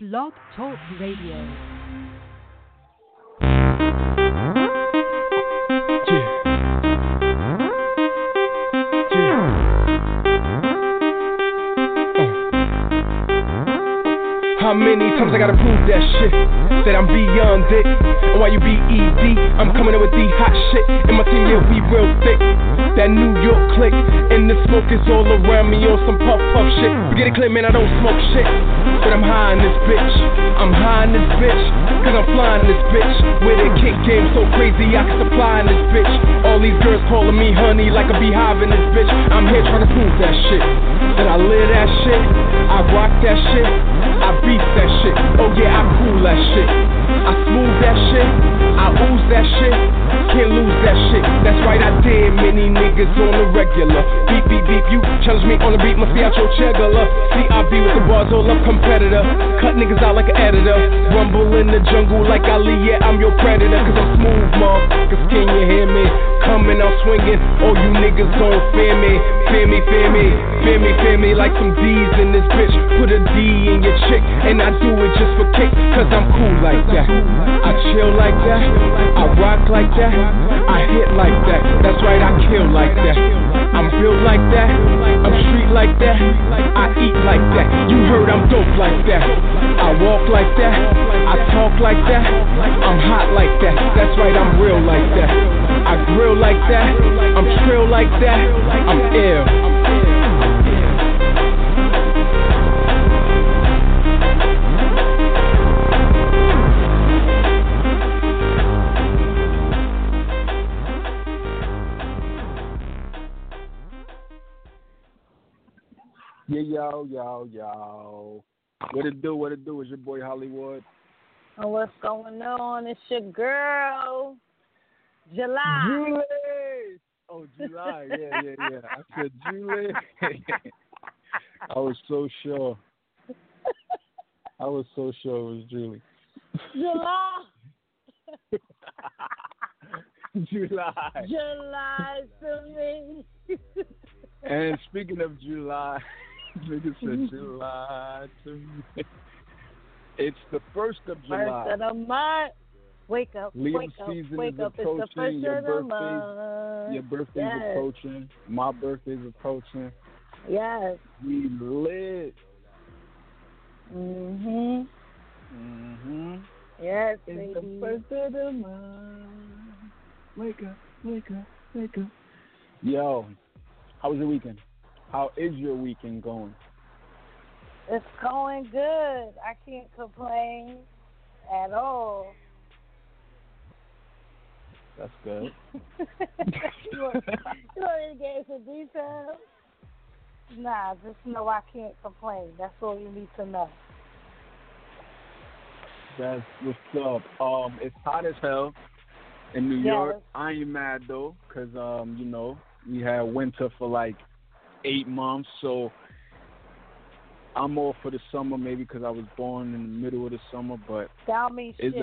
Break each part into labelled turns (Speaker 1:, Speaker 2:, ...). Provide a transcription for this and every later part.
Speaker 1: Blog Talk Radio.
Speaker 2: Many times I gotta prove that shit? That I'm beyond it. And why you BED? I'm coming in with the hot shit. And my team, yeah, we real thick. That New York click. And the smoke is all around me on some puff puff shit. Forget it clear, man, I don't smoke shit. But I'm high in this bitch. I'm high in this bitch. Cause I'm flying this bitch. With a kick game so crazy, I can supply in this bitch. All these girls calling me honey like a beehive in this bitch. I'm here trying to prove that shit. That I live that shit. I rock that shit. I beat that shit. Oh yeah, I cool that shit. I smooth that shit. I ooze that shit. Can't lose that shit. That's right, I did many niggas on the regular. Beep, beep, beep. You challenge me on the beat, must be out your cheddar. CIB with the bars, all up competitor. Cut niggas out like an editor. Rumble in the jungle like Ali, yeah, I'm your predator. Cause I'm smooth, motherfuckers. Can you hear me? Coming out swinging. All you niggas don't fear me. Fear me, fear me. Fear me, fear me. Like some D's in this bitch. Put a D in your chick. And I do it just for kicks, cause I'm cool like that. I chill like that. I rock like that. I hit like that. That's right, I kill like that. I'm built like that. I'm street like that. I eat like that. You heard I'm dope like that. I walk like that. I talk like that. I'm hot like that. That's right, I'm real like that. I grill like that. I'm trill like that. I'm ill.
Speaker 3: Yeah, yo, yo, yo. What it do? What it do? Is your boy Hollywood?
Speaker 4: And what's going on? It's your girl, July.
Speaker 3: Julie. Oh, July. Yeah, yeah, yeah. I said Julie. I was so sure. I was so sure it was Julie.
Speaker 4: July.
Speaker 3: July.
Speaker 4: July to me.
Speaker 3: And speaking of July, nigga said July to me. It's the first of July.
Speaker 4: First of the month. Wake up,
Speaker 3: Leo
Speaker 4: wake up, wake up. It's the
Speaker 3: approaching.
Speaker 4: first
Speaker 3: Your
Speaker 4: of the month.
Speaker 3: Your birthday's
Speaker 4: yes.
Speaker 3: approaching. My birthday's approaching.
Speaker 4: Yes.
Speaker 3: We lit.
Speaker 4: Mhm.
Speaker 3: Mhm.
Speaker 4: Yes,
Speaker 3: It's the first of the month. Wake up, wake up, wake up. Yo, how was your weekend? How is your weekend going?
Speaker 4: It's going good. I can't complain at all.
Speaker 3: That's good.
Speaker 4: you, want, you want me to get into details? Nah, just know I can't complain. That's all you need to know.
Speaker 3: That's what's up. Um, it's hot as hell in New
Speaker 4: Yes.
Speaker 3: York. I ain't mad though, cause um, you know, we had winter for like eight months, so I'm all for the summer. Maybe because I was born in the middle of the summer, but
Speaker 4: That don't
Speaker 3: is
Speaker 4: shit.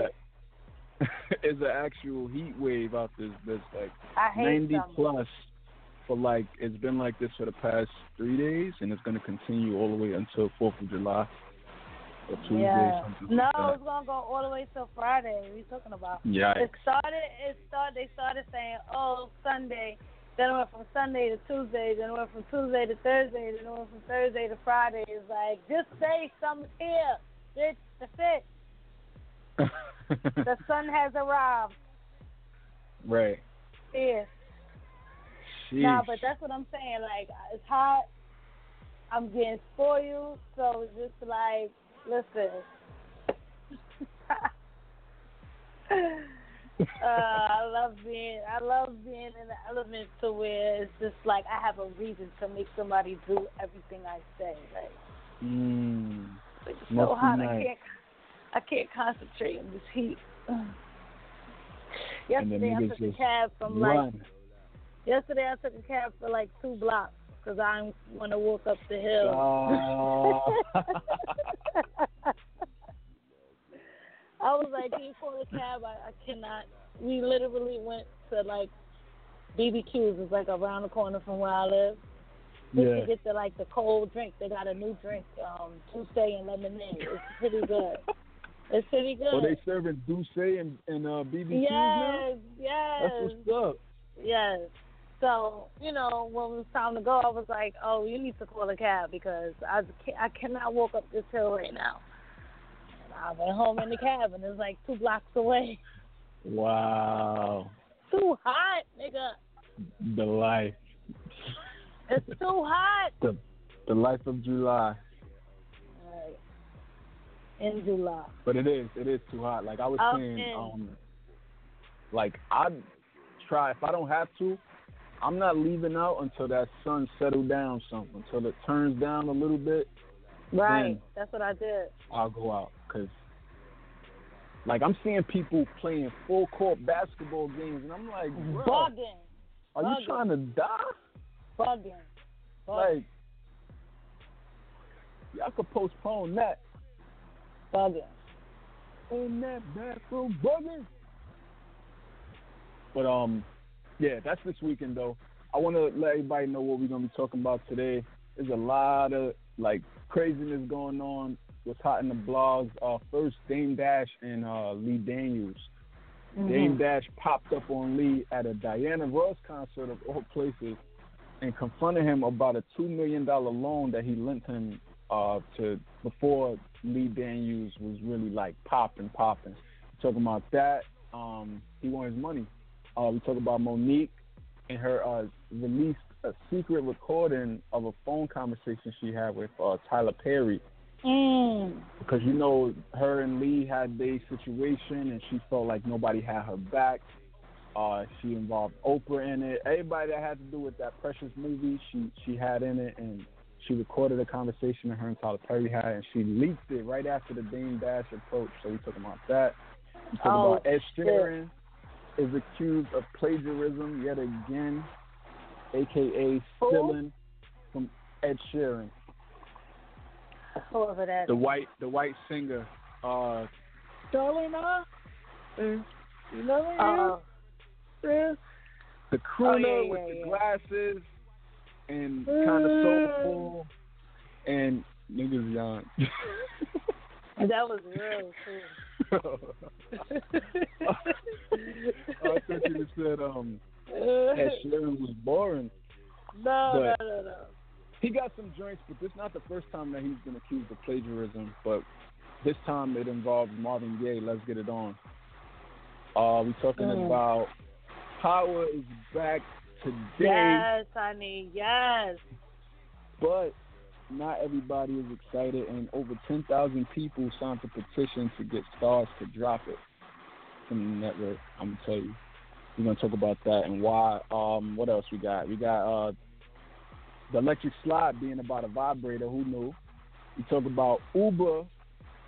Speaker 3: a is an actual heat wave out this bitch like
Speaker 4: I hate
Speaker 3: 90
Speaker 4: summer.
Speaker 3: plus for like it's been like this for the past three days, and it's gonna continue all the way until Fourth of July or Tuesday.
Speaker 4: yeah.
Speaker 3: something
Speaker 4: No,
Speaker 3: like
Speaker 4: it's gonna go all the way till Friday. What are you talking about?
Speaker 3: Yeah.
Speaker 4: It started. It started. They started saying, "Oh, Sunday." Then it went from Sunday to Tuesday. Then it went from Tuesday to Thursday. Then it went from Thursday to Friday. It's like just say something here, bitch. That's it. The sun has arrived.
Speaker 3: right. Yeah.
Speaker 4: Nah, but that's what I'm saying. Like it's hot. I'm getting spoiled, so it's just like, listen. uh, I love being I love being in the element to where it's just like I have a reason to make somebody do everything I say. Like
Speaker 3: mm.
Speaker 4: it's so hot I can't I can't concentrate in this heat. Yesterday I took a cab from like Yesterday I took a cab for like two blocks because I want to walk up the hill.
Speaker 3: Oh.
Speaker 4: I was like, can you call a cab? I, I cannot. We literally went to like BBQs. It's like around the corner from where I live. We
Speaker 3: Yeah.
Speaker 4: should get the like the cold drink. They got a new drink, um, Tuesday and lemonade. It's pretty good. It's pretty good.
Speaker 3: Oh, they serving Douce and, and uh, BBQs now?
Speaker 4: yes, yes.
Speaker 3: That's what's up.
Speaker 4: Yes. So, you know, when it was time to go, I was like, oh, you need to call a cab because I, I cannot walk up this hill right now. I went home in the cab, and it's like two blocks away.
Speaker 3: Wow.
Speaker 4: Too hot, nigga.
Speaker 3: The life.
Speaker 4: It's too hot.
Speaker 3: The, the life of July.
Speaker 4: Right. In July.
Speaker 3: But it is. It is too hot. Like I was saying, um, like I try if I don't have to, I'm not leaving out until that sun settle down some, until it turns down a little bit.
Speaker 4: Right. That's what I did.
Speaker 3: I'll go out because, like, I'm seeing people playing full court basketball games, and I'm like, bro,
Speaker 4: Bugging.
Speaker 3: are you trying to die?
Speaker 4: Bugging. Bugging.
Speaker 3: Like, y'all could postpone that.
Speaker 4: bugging.
Speaker 3: in that bathroom bugging. But um, yeah, that's this weekend though. I want to let everybody know what we're gonna be talking about today. There's a lot of like craziness going on. What's hot in the blogs? Uh, first Dame Dash and uh, Lee Daniels.
Speaker 4: Mm-hmm.
Speaker 3: Dame Dash popped up on Lee at a Diana Ross concert of all places, and confronted him about a two million dollar loan that he lent him uh, to before Lee Daniels was really like popping, popping. Talking about that, um, he wants his money. Uh, we talk about Mo'Nique and her uh, released a secret recording of a phone conversation she had with uh, Tyler Perry
Speaker 4: Mm.
Speaker 3: because you know her and Lee had their situation, and she felt like nobody had her back. Uh, she involved Oprah in it. Everybody that had to do with that Precious movie, she she had in it, and she recorded a conversation that her and Tyler Perry had, and she leaked it right after the Dame Dash approach. So we talking about that. We talking
Speaker 4: Oh,
Speaker 3: about Ed
Speaker 4: shit.
Speaker 3: Sheeran is accused of plagiarism yet again, aka stealing from Ed Sheeran
Speaker 4: Whoever that
Speaker 3: the white the white singer. Uh,
Speaker 4: Darlena?
Speaker 3: you
Speaker 4: Oh.
Speaker 3: the crooner
Speaker 4: Oh, yeah,
Speaker 3: with
Speaker 4: yeah,
Speaker 3: the
Speaker 4: yeah.
Speaker 3: glasses and kind of
Speaker 4: Mm.
Speaker 3: soulful and niggas young.
Speaker 4: That was real cool.
Speaker 3: I thought you said um
Speaker 4: too.
Speaker 3: Ed Sheeran was boring.
Speaker 4: no,
Speaker 3: but-
Speaker 4: no, no, no.
Speaker 3: He got some drinks, but this is not the first time that he's been accused of plagiarism. But this time it involved Marvin Gaye. Let's get it on. Uh, we talking
Speaker 4: Mm.
Speaker 3: about Power is back today.
Speaker 4: Yes, honey. Yes.
Speaker 3: but not everybody is excited, and over 10,000 people signed a petition to get Starz to drop it from the network. I'm gonna tell you. We're gonna talk about that and why. Um, what else we got? We got uh, the electric slide being about a vibrator. Who knew? You talk about Uber.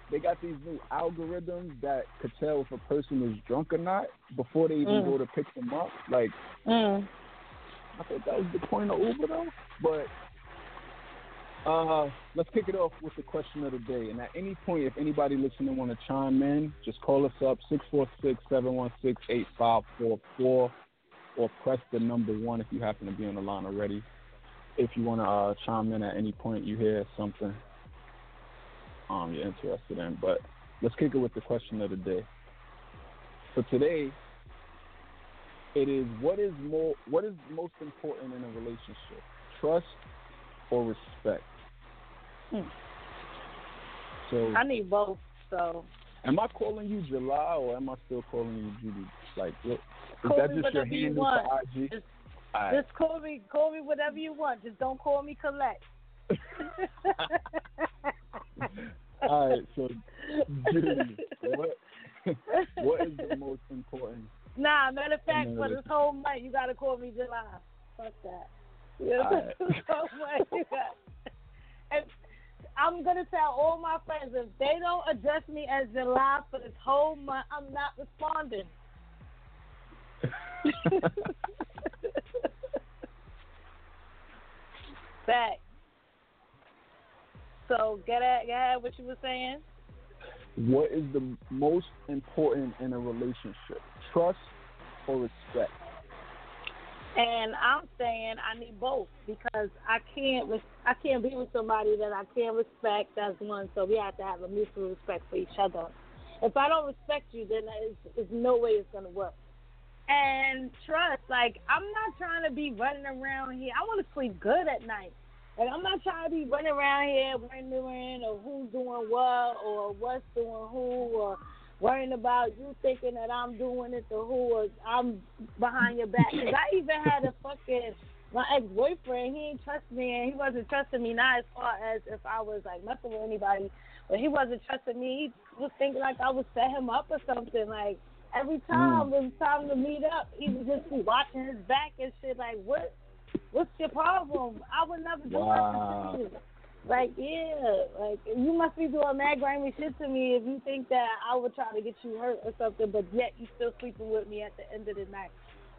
Speaker 3: They got these new algorithms that could tell if a person is drunk or not before they even
Speaker 4: Mm.
Speaker 3: go to pick them up. Like
Speaker 4: Mm.
Speaker 3: I thought that was the point of Uber though. But uh, let's kick it off with the question of the day. And at any point, if anybody listening want to chime in, just call us up 646-716-8544 or press the number one if you happen to be on the line already. If you want to uh, chime in at any point, you hear something um, you're interested in. But let's kick it with the question of the day. For today, it is what is more what is most important in a relationship trust or respect
Speaker 4: Hmm.
Speaker 3: so
Speaker 4: I need both. So
Speaker 3: am i calling you july or am i still calling you judy like is that just your handle for ig All right.
Speaker 4: just call me, call me whatever you want. Just don't call me Colette.
Speaker 3: all right so judy what what is the most important
Speaker 4: Nah, matter of fact, for
Speaker 3: this.
Speaker 4: whole month, you gotta call me July. Fuck that. Yeah,
Speaker 3: Alright.
Speaker 4: this whole month, you got- and I'm gonna tell all my friends if they don't address me as July for this whole month, I'm not responding. Back. So get at get at what you were saying.
Speaker 3: what is the most important in a relationship trust or respect
Speaker 4: And I'm saying I need both because I can't I can't be with somebody that I can't respect. That's one. So we have to have a mutual respect for each other. If I don't respect you, then there's no way it's gonna work. And trust, like I'm not trying to be running around here. I want to sleep good at night. Like I'm not trying to be running around here wondering or who's doing what or what's doing who or worrying about you thinking that I'm doing it to who or I'm behind your back. Cause I even had a fucking my ex boyfriend. He didn't trust me and he wasn't trusting me not as far as if I was like messing with anybody, but he wasn't trusting me. He was thinking like I would set him up or something. Like every time mm. it was time to meet up, he would just be watching his back and shit. Like what? What's your problem? I would never do wow. that to you. Like, yeah, like you must be doing mad grimy shit to me if you think that I would try to get you hurt or something, but yet you still sleeping with me at the end of the night.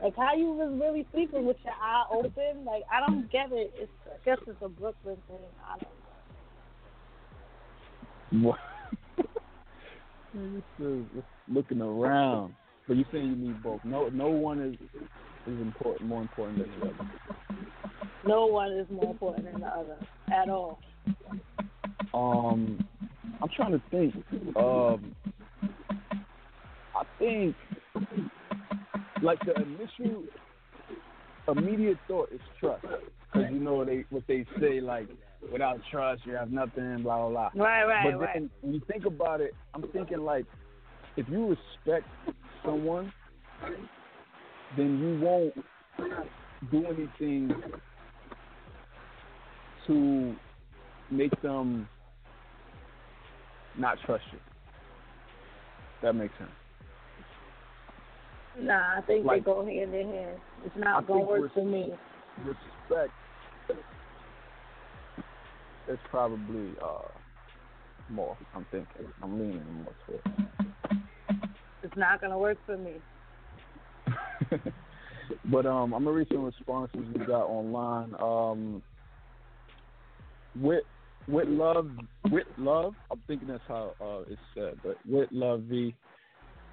Speaker 4: Like how you was really sleeping with your eye open? Like I don't get it. It's I guess it's a Brooklyn thing. I don't know.
Speaker 3: What? Looking around, but you saying you need both. No, no one is is important more important than the other.
Speaker 4: No one is more important than the other at all.
Speaker 3: Um, I'm trying to think. Um, I think like the initial immediate thought is trust, because you know they what they say like without trust you have nothing, blah blah
Speaker 4: blah. Right, right,
Speaker 3: but
Speaker 4: right.
Speaker 3: then when you think about it, I'm thinking like if you respect someone, then you won't do anything to make them not trust you. That makes sense.
Speaker 4: Nah, I think like, they go hand in hand. It's not gonna work res- for me.
Speaker 3: Respect is probably uh, more. I'm thinking. I'm leaning more towards.
Speaker 4: It's not gonna work for me.
Speaker 3: but um, I'm gonna read some responses we got online. Um, with with love, with love. I'm thinking that's how uh, it's said, but with love V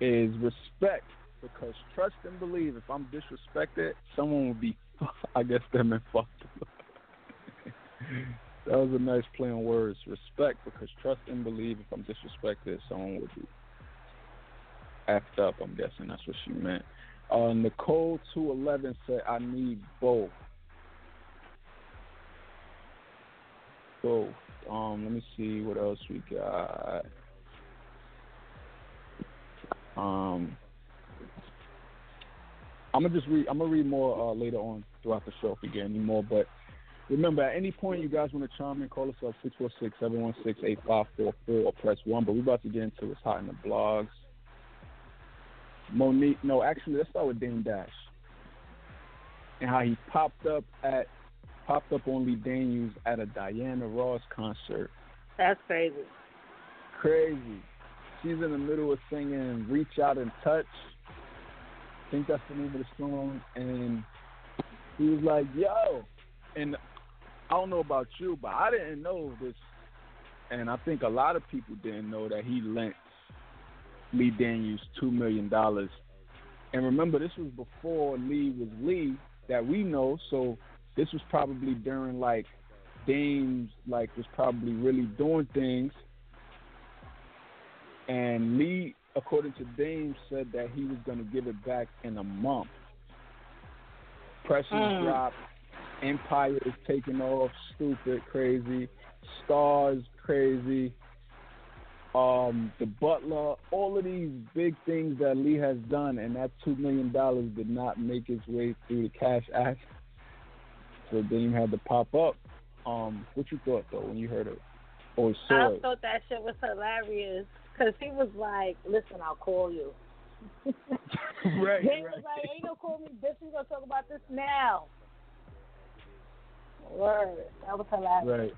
Speaker 3: is respect because trust and believe. If I'm disrespected, someone will be, I guess, them and fucked. that was a nice play on words. Respect because trust and believe. If I'm disrespected, someone would be effed up. I'm guessing that's what she meant. Uh, Nicole two eleven said, "I need both." Both. Um, let me see what else we got. Um, I'm gonna just read. I'm gonna read more uh, later on throughout the show if we get any more. But remember, at any point you guys want to chime in, call us up 646-716-8544 or press one. But we're about to get into what's hot in the blogs. Mo'Nique, no, actually, let's start with Dame Dash and how he popped up at popped up on Lee Daniels at a Diana Ross concert.
Speaker 4: That's crazy.
Speaker 3: Crazy. She's in the middle of singing "Reach Out and Touch." I think that's the name of the song, and he was like, "Yo," and I don't know about you, but I didn't know this, and I think a lot of people didn't know that he lent Lee Daniels two million dollars. And remember, this was before Lee was Lee that we know, so this was probably during like Dame's like was probably really doing things. And Lee, according to Dame, said that he was going to give it back in a month. Precious mm. dropped. Empire is taking off. Stupid, crazy. Stars, crazy um, the Butler, all of these big things that Lee has done, and that two million dollars did not make its way through the Cash App. So Dame had to pop up. Um, what you thought though when you heard it or saw
Speaker 4: I it? thought that shit was hilarious because he was like, "Listen, I'll call you."
Speaker 3: right,
Speaker 4: Dame
Speaker 3: right.
Speaker 4: was like, "Ain't no call me, bitch. We gonna talk about this now." Word, that was hilarious.
Speaker 3: Right.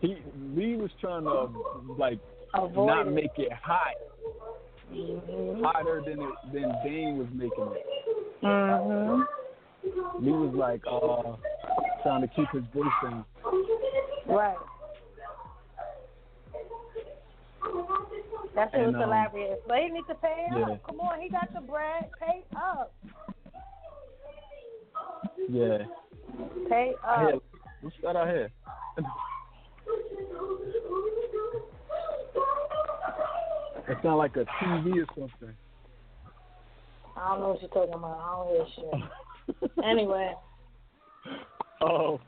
Speaker 3: He Lee was trying to like
Speaker 4: Avoid
Speaker 3: not
Speaker 4: it.
Speaker 3: make it hot,
Speaker 4: mm-hmm.
Speaker 3: hotter than it than Dame was making it.
Speaker 4: Mhm.
Speaker 3: Lee was like uh trying to keep his voice down.
Speaker 4: Right. That shit was
Speaker 3: um,
Speaker 4: hilarious. But he needs to pay up. Come on, he got the bread. Pay up.
Speaker 3: Yeah.
Speaker 4: Pay up.
Speaker 3: Uh, here, what's that out here? It sounds like a TV or something.
Speaker 4: I don't know what you're talking about. I don't hear shit. anyway.
Speaker 3: Oh,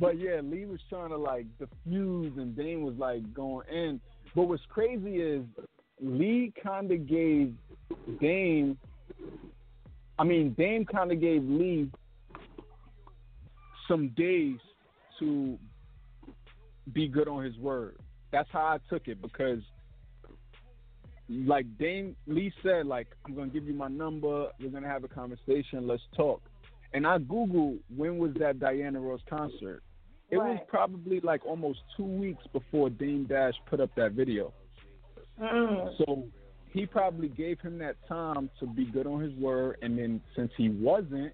Speaker 3: but yeah, Lee was trying to like diffuse, and Dame was like going in. But what's crazy is Lee kind of gave Dame. I mean, Dame kind of gave Lee some days to be good on his word. That's how I took it because, like Dame Lee said, like I'm gonna give you my number. We're gonna have a conversation. Let's talk. And I googled when was that Diana Ross concert. It was probably like almost two weeks before Dame Dash put up that video.
Speaker 4: Mm.
Speaker 3: So he probably gave him that time to be good on his word, and then since he wasn't,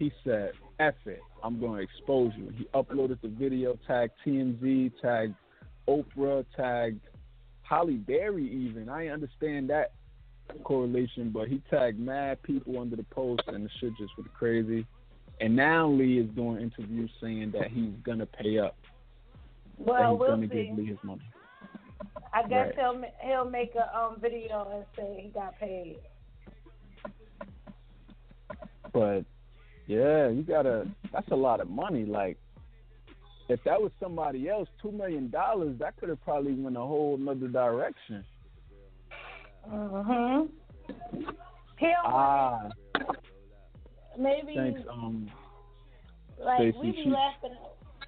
Speaker 3: he said, "F it, I'm going to expose you." He uploaded the video, tagged TMZ, tagged Oprah, tagged Halle Berry. Even I understand that correlation, but he tagged mad people under the post, and the shit just went crazy. And now Lee is doing interviews saying that he's gonna pay up,
Speaker 4: Well,
Speaker 3: he's
Speaker 4: we'll
Speaker 3: gonna
Speaker 4: see.
Speaker 3: give Lee his money.
Speaker 4: I guess
Speaker 3: Right.
Speaker 4: he'll he'll make a um video and say he got paid.
Speaker 3: But yeah, you gotta. That's a lot of money. Like, if that was somebody else, two million dollars, that could have probably went a whole another direction.
Speaker 4: Mhm. He'll
Speaker 3: Ah,
Speaker 4: maybe
Speaker 3: thanks. Um,
Speaker 4: like we be laughing.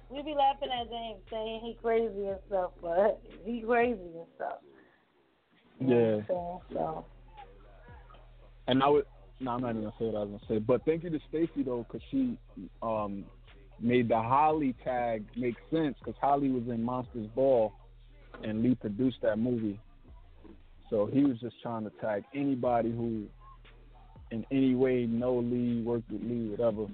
Speaker 4: We be laughing at James saying he crazy and stuff, but he crazy and stuff. You
Speaker 3: yeah.
Speaker 4: what I'm saying? So
Speaker 3: And I would. No, I'm not even gonna say what I was gonna say. But thank you to Stacy though, because she um made the Halle tag make sense. Because Halle was in Monsters Ball, and Lee produced that movie. So he was just trying to tag anybody who, in any way, know Lee, worked with Lee, whatever.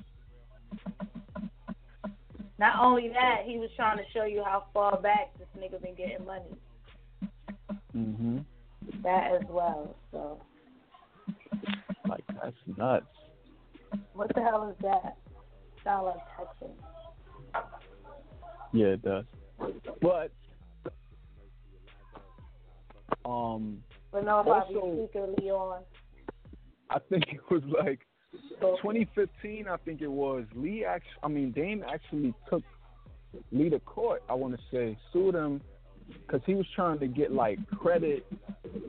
Speaker 4: not only that, he was trying to show you how far back this nigga been getting money.
Speaker 3: Mhm.
Speaker 4: That as well. So
Speaker 3: Like that's nuts.
Speaker 4: what the hell is that? Sound like Texas.
Speaker 3: Yeah, it does. But um,
Speaker 4: But no,
Speaker 3: Also-
Speaker 4: secretly on.
Speaker 3: I think it was like 2015. I think it was Lee. Actually, I mean Dame actually took Lee to court. I want to say sued him because he was trying to get like credit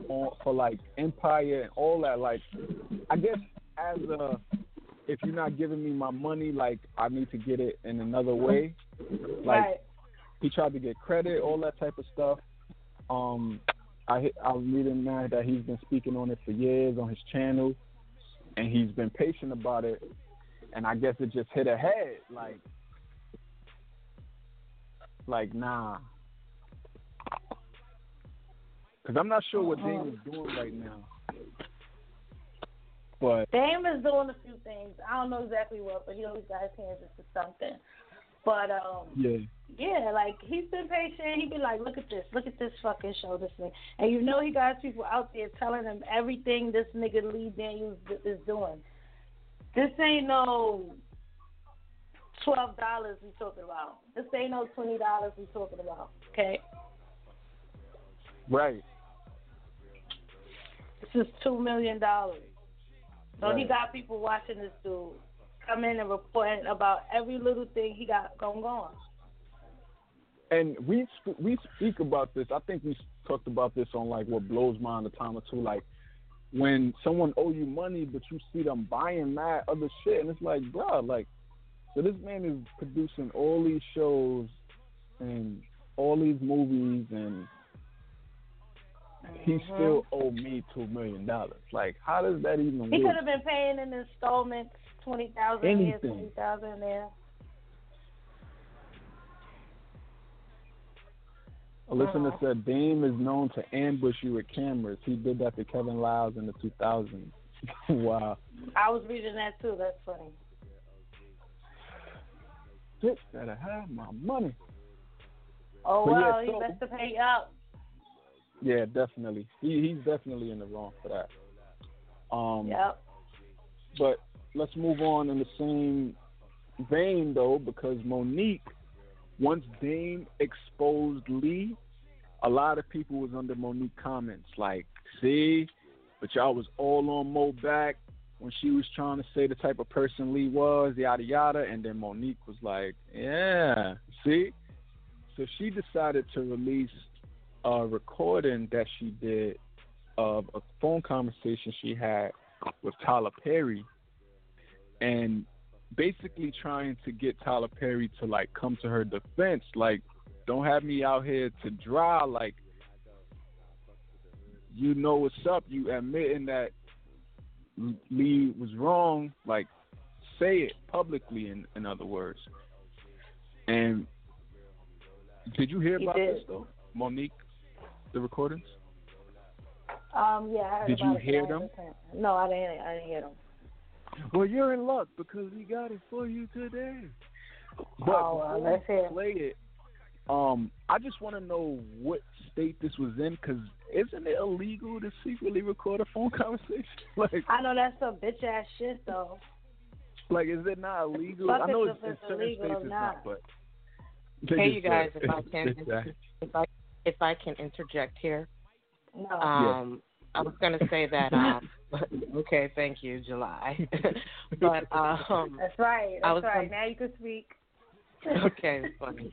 Speaker 3: on for like Empire and all that. Like, I guess as a if you're not giving me my money, like I need to get it in another way. Like
Speaker 4: right.
Speaker 3: he tried to get credit, all that type of stuff. Um, I I'm reading now that he's been speaking on it for years on his channel, and he's been patient about it. And I guess it just hit a head, like, like nah, because I'm not sure what Dame is doing right now. But
Speaker 4: Dame is doing a few things. I don't know exactly what, but he always got his hands into something. But um,
Speaker 3: yeah,
Speaker 4: yeah, like he's been patient. He be like, look at this, look at this fucking show, this thing, and you know he got people out there telling him everything this nigga Lee Daniels is doing. This ain't no twelve dollars we talking about. This ain't no twenty dollars we talking about. Okay,
Speaker 3: right.
Speaker 4: This is two million dollars. So he got people watching this dude come in and reporting about every little thing he got going on.
Speaker 3: and we sp- we speak about this. I think we talked about this on like what blows my mind a time or two. Like when someone owe you money, but you see them buying that other shit, and it's like, bro, like, so this man is producing all these shows and all these movies, and he
Speaker 4: Mhm.
Speaker 3: still owed me two million dollars. Like, how does that even work?
Speaker 4: He could have been paying in installments, twenty thousand here, twenty thousand there.
Speaker 3: A listener
Speaker 4: Uh-huh.
Speaker 3: said Dame is known to ambush you with cameras. He did that to Kevin Liles in the 2000s. wow.
Speaker 4: I was reading that too. That's funny.
Speaker 3: Bitch, gotta have my money.
Speaker 4: Oh
Speaker 3: But yeah,
Speaker 4: well, he
Speaker 3: so-
Speaker 4: best to pay up.
Speaker 3: Yeah, definitely. He he's definitely in the wrong for that. Um,
Speaker 4: Yep.
Speaker 3: but let's move on in the same vein though, because Mo'Nique, once Dame exposed Lee, a lot of people was under Mo'Nique comments like, "See, but y'all was all on Mo back when she was trying to say the type of person Lee was, yada yada." And then Mo'Nique was like, "Yeah, see." So she decided to release a recording that she did of a phone conversation she had with Tyler Perry, and basically trying to get Tyler Perry to like come to her defense, like don't have me out here to dry, like you know what's up, you admitting that Lee was wrong, like say it publicly in, in other words. And did you hear
Speaker 4: He
Speaker 3: about this though, Mo'Nique? The recordings?
Speaker 4: Um, yeah, I heard
Speaker 3: Did
Speaker 4: about
Speaker 3: you
Speaker 4: it,
Speaker 3: hear
Speaker 4: I
Speaker 3: them?
Speaker 4: No, I didn't. I didn't hear them.
Speaker 3: Well, you're in luck because we got it for you today. But
Speaker 4: Oh, well, let's hear it.
Speaker 3: play it, um, I just want to know what state this was in because isn't it illegal to secretly record a phone conversation? like,
Speaker 4: I know that's some bitch ass shit though.
Speaker 3: like is it not illegal?
Speaker 4: Fuck
Speaker 3: I know
Speaker 4: it
Speaker 3: it's in
Speaker 4: it's
Speaker 3: certain
Speaker 4: illegal
Speaker 3: states
Speaker 4: or
Speaker 3: it's
Speaker 4: not.
Speaker 3: not, but
Speaker 5: Hey, you guys, if I can,
Speaker 3: Exactly.
Speaker 5: if I if I can interject here,
Speaker 4: No.
Speaker 5: um, I was going to say that. Um, okay, thank you, July. but um,
Speaker 4: that's right.
Speaker 5: I
Speaker 4: That's
Speaker 5: was
Speaker 4: right.
Speaker 5: gonna-
Speaker 4: Now you can speak.
Speaker 5: okay, funny.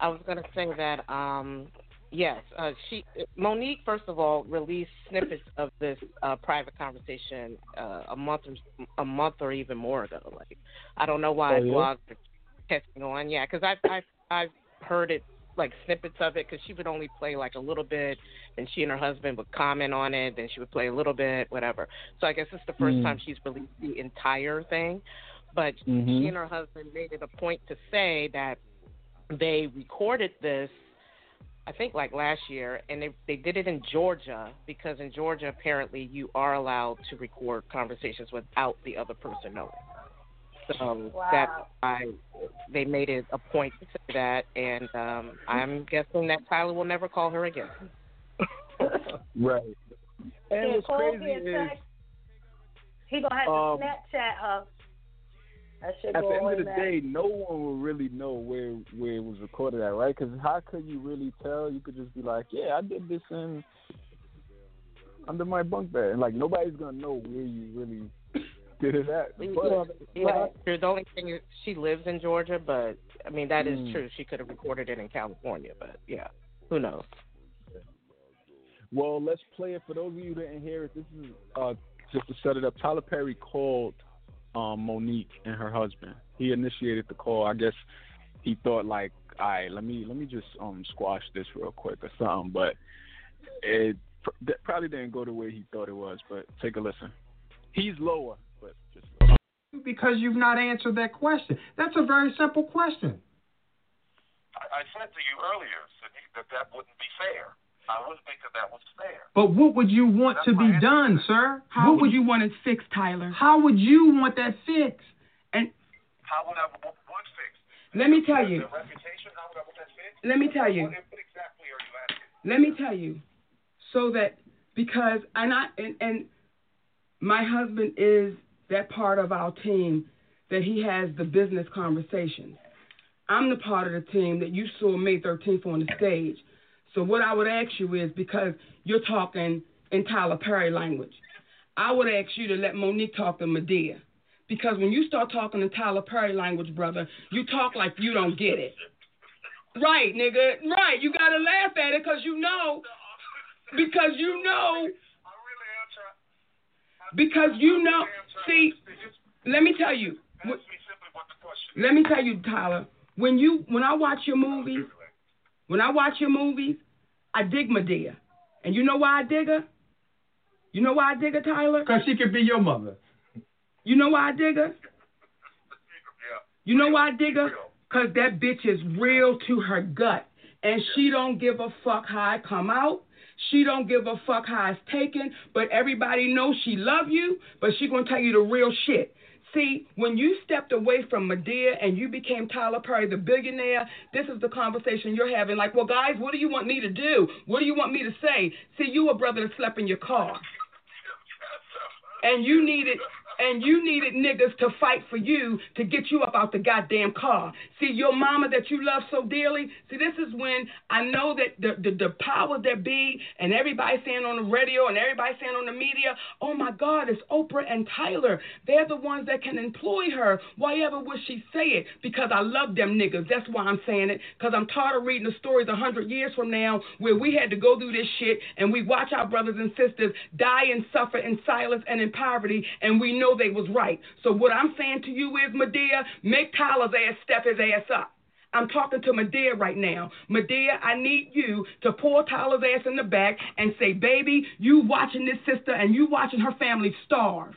Speaker 5: I was going to say that. Um, yes, uh, she Mo'Nique first of all released snippets of this uh, private conversation uh, a month or a month or even more ago. Like, I don't know why
Speaker 3: Oh, yeah?
Speaker 5: blogs are catching on. Yeah, because I've I've I've heard it like snippets of it because she would only play like a little bit, and she and her husband would comment on it. Then she would play a little bit, whatever. So I guess it's the first
Speaker 3: Mm.
Speaker 5: time she's released the entire thing. But
Speaker 3: Mhm.
Speaker 5: she and her husband made it a point to say that they recorded this I think like last year and they they did it in Georgia because in Georgia apparently you are allowed to record conversations without the other person knowing. So
Speaker 4: Wow.
Speaker 5: that's why they made it a point to say that and um I'm guessing that Tyler will never call her again.
Speaker 3: right. And
Speaker 4: Yeah,
Speaker 3: what's crazy
Speaker 4: me
Speaker 3: is
Speaker 4: text. He gonna have to
Speaker 3: Um,
Speaker 4: Snapchat her.
Speaker 3: At the end of the
Speaker 4: that.
Speaker 3: day, no one will really know where where it was recorded at, right? Because how could you really tell? You could just be like, "Yeah, I did this in under my bunk bed," and like nobody's gonna know where you really did it at. But
Speaker 5: yeah, that's. The only thing is she lives in Georgia, but I mean that is
Speaker 3: Mm.
Speaker 5: true. She could have recorded it in California, but yeah, who knows?
Speaker 3: well, let's play it for those of you that didn't hear it. This is uh, just to set it up. Tyler Perry called um, Mo'Nique and her husband. He initiated the call. I guess he thought like, all right, let me let me just um squash this real quick or something. But it pr- probably didn't go the way he thought it was. But take a listen. He's lower, but just
Speaker 6: because you've not answered that question. That's a very simple question.
Speaker 7: I, I said to you earlier, Sadiq, that that wouldn't be fair. I wouldn't think that that was fair.
Speaker 6: But what would you want to be done, sir?
Speaker 8: How would you want it fixed, Tyler?
Speaker 6: How would you want that fixed? And
Speaker 7: How would I what, what fix?
Speaker 8: Let me tell you.
Speaker 7: The reputation, how would I want that fixed?
Speaker 8: Let me tell you.
Speaker 7: What, what exactly are you asking?
Speaker 8: Let me tell you, so that because and I and, and my husband is that part of our team that he has the business conversations. I'm the part of the team that you saw May 13th on the stage. So what I would ask you is because you're talking in Tyler Perry language, I would ask you to let Mo'Nique talk to Madea. Because when you start talking in Tyler Perry language, brother, you talk like you don't get it. Right, nigga. Right. You gotta laugh at it because you know. Because you know. Because you know. See, let me tell you. Let me tell you, Tyler. When you when I watch your movies, when I watch your movies, I dig Madea. And you know why I dig her? You know why I dig her, Tyler?
Speaker 6: Because she could be your mother.
Speaker 8: You know why I dig her? You know why I dig her? Cause that bitch is real to her gut. And she don't give a fuck how I come out. She don't give a fuck how it's taken. But everybody knows she love you, but she gonna tell you the real shit. See, when you stepped away from Madea and you became Tyler Perry, the billionaire, this is the conversation you're having. Like, well, guys, what do you want me to do? What do you want me to say? See, you a brother that slept in your car and you needed and you needed niggas to fight for you to get you up out the goddamn car. See, your mama that you love so dearly, see, this is when I know that the, the, the power that be and everybody saying on the radio and everybody saying on the media, oh my God, it's Oprah and Tyler. They're the ones that can employ her. Why ever would she say it? Because I love them niggas. That's why I'm saying it. Because I'm tired of reading the stories a hundred years from now where we had to go through this shit and we watch our brothers and sisters die and suffer in silence and in poverty, and we know they was right. So what I'm saying to you is, Madea, make Tyler's ass step his ass up. I'm talking to Madea right now. Madea, I need you to pull Tyler's ass in the back and say, baby, you watching this sister and you watching her family starve.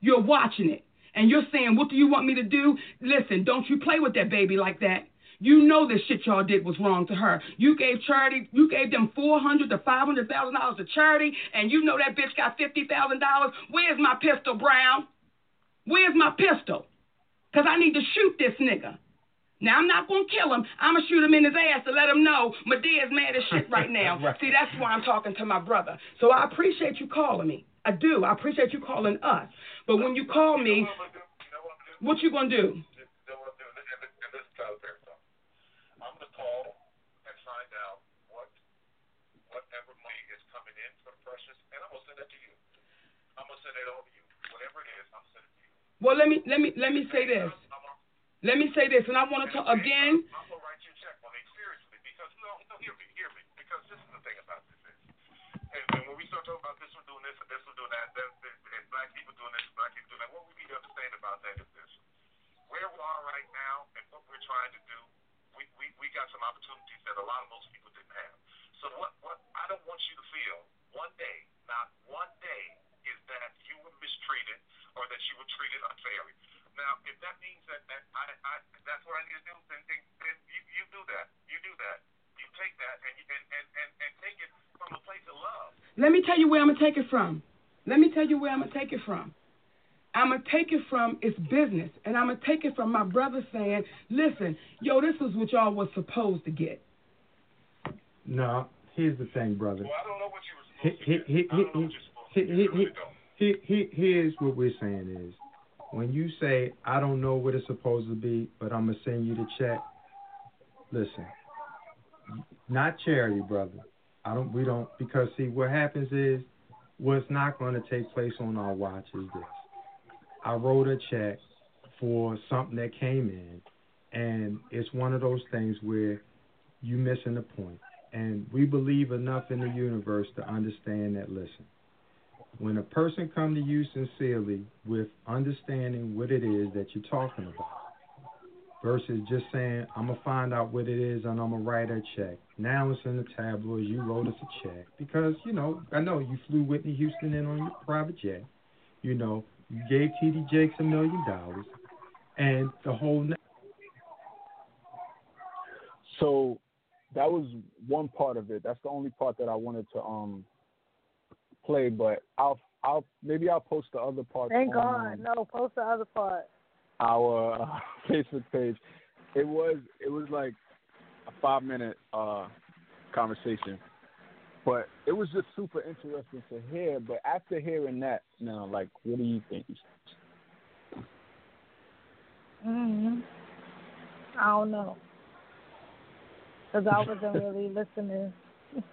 Speaker 8: You're watching it. And you're saying, what do you want me to do? Listen, don't you play with that baby like that. You know the shit y'all did was wrong to her. You gave charity, you gave them four hundred to five hundred thousand dollars to charity, and you know that bitch got fifty thousand dollars. Where's my pistol, Brown? Where's my pistol? Cause I need to shoot this nigga. Now I'm not gonna kill him. I'm gonna shoot him in his ass to let him know Madea's mad as shit right now. right. See, that's why I'm talking to my brother. So I appreciate you calling me. I do. I appreciate you calling us. But when you call me, what you gonna do?
Speaker 7: I'm gonna call and find out what whatever money is coming in for Precious, and I'm gonna send it to you. I'm gonna send it over to you. Whatever it is, I'm sending it to you.
Speaker 8: Well, let me let me let me say this. Let me say this, and I want to talk again.
Speaker 7: I'm gonna write you a check, money seriously, because no, no, hear me, hear me, because this is the thing about this is, and, and when we start talking about this one doing this and this one doing that, that, that and black people doing this, black people doing that, what we need to understand about that is this: where we are right now and what we're trying to do, we we, we got some opportunities that a lot of most people didn't have. So what what I don't want you to feel one day, not one day, is that you were mistreated or that you were treated unfairly. Now, if that means that, that I, I that's what I need to do, then, then, then you, you do that. You do that. You take that and, you, and, and, and, and take it from a place of love.
Speaker 8: Let me tell you where I'm gonna take it from. Let me tell you where I'm gonna take it from. I'm gonna take it from its business, and I'm gonna take it from my brother saying, "Listen, yo, this is what y'all was supposed to get."
Speaker 9: No, here's the thing, brother.
Speaker 7: Well, I don't know what you you're to
Speaker 9: here's what we're saying is, when you say I don't know what it's supposed to be, but I'm gonna send you the check. Listen, not charity, brother. I don't. We don't because see what happens is what's not going to take place on our watch is this. I wrote a check for something that came in, and it's one of those things where you missing the point. And we believe enough in the universe to understand that. Listen, when a person come to you sincerely with understanding what it is that you're talking about, versus just saying I'm gonna find out what it is and I'm gonna write a check. Now it's in the tabloids. You wrote us a check because you know I know you flew Whitney Houston in on your private jet. You know you gave T.D. Jakes a million dollars, and the whole.
Speaker 3: So that was one part of it. That's the only part that I wanted to um play. But I'll I'll maybe I'll post the other part.
Speaker 4: Thank God. No, post the other part.
Speaker 3: our uh, Facebook page. It was it was like a five minute uh, conversation, but it was just super interesting to hear. But after hearing that, now like, what do you think?
Speaker 4: hmm I don't know. Because I wasn't really listening. it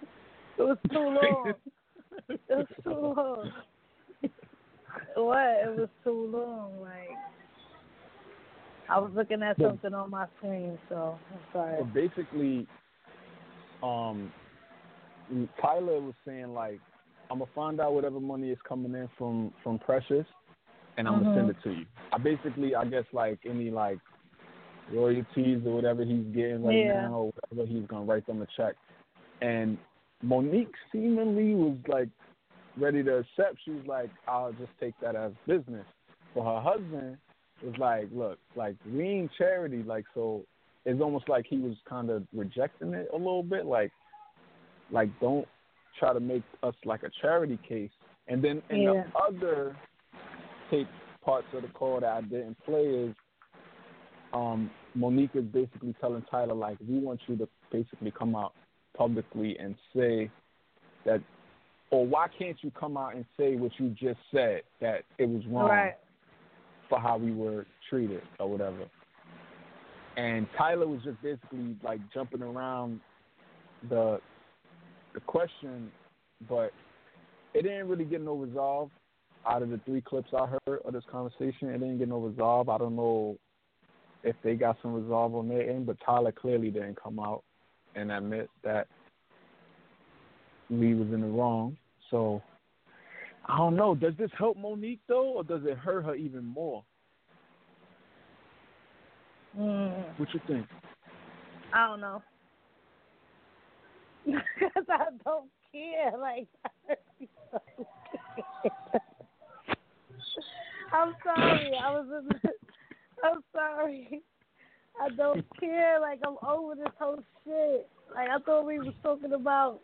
Speaker 4: was too long. It was too long. what? It was too long. Like, I was looking at something on my screen, so I'm sorry.
Speaker 3: But basically, um, Tyler was saying like, I'm gonna find out whatever money is coming in from from Precious, and I'm gonna send it to you. I basically, I guess like any like royalties or whatever he's getting right
Speaker 4: Yeah.
Speaker 3: now, or whatever he's gonna write them a check. And Mo'Nique seemingly was like ready to accept. She was like, I'll just take that as business. But her husband was like, look, like we ain't charity, like so. It's almost like he was kind of rejecting it a little bit, like, like don't try to make us like a charity case. And then in
Speaker 4: Yeah.
Speaker 3: the other tape parts of the call that I didn't play is um Mo'Nique is basically telling Tyler like we want you to basically come out publicly and say that or why can't you come out and say what you just said that it was wrong
Speaker 4: Right.
Speaker 3: for how we were treated or whatever. And Tyler was just basically like jumping around the the question, but it didn't really get no resolve out of the three clips I heard of this conversation. It didn't get no resolve. I don't know if they got some resolve on their end, but Tyler clearly didn't come out and admit that we was in the wrong. So I don't know. Does this help Mo'Nique though, or does it hurt her even more?
Speaker 4: Mm,
Speaker 3: What you think?
Speaker 4: I don't know. Because I don't care. Like, I'm sorry. I was in the, I'm sorry. I don't care. Like, I'm over this whole shit. Like, I thought we was talking about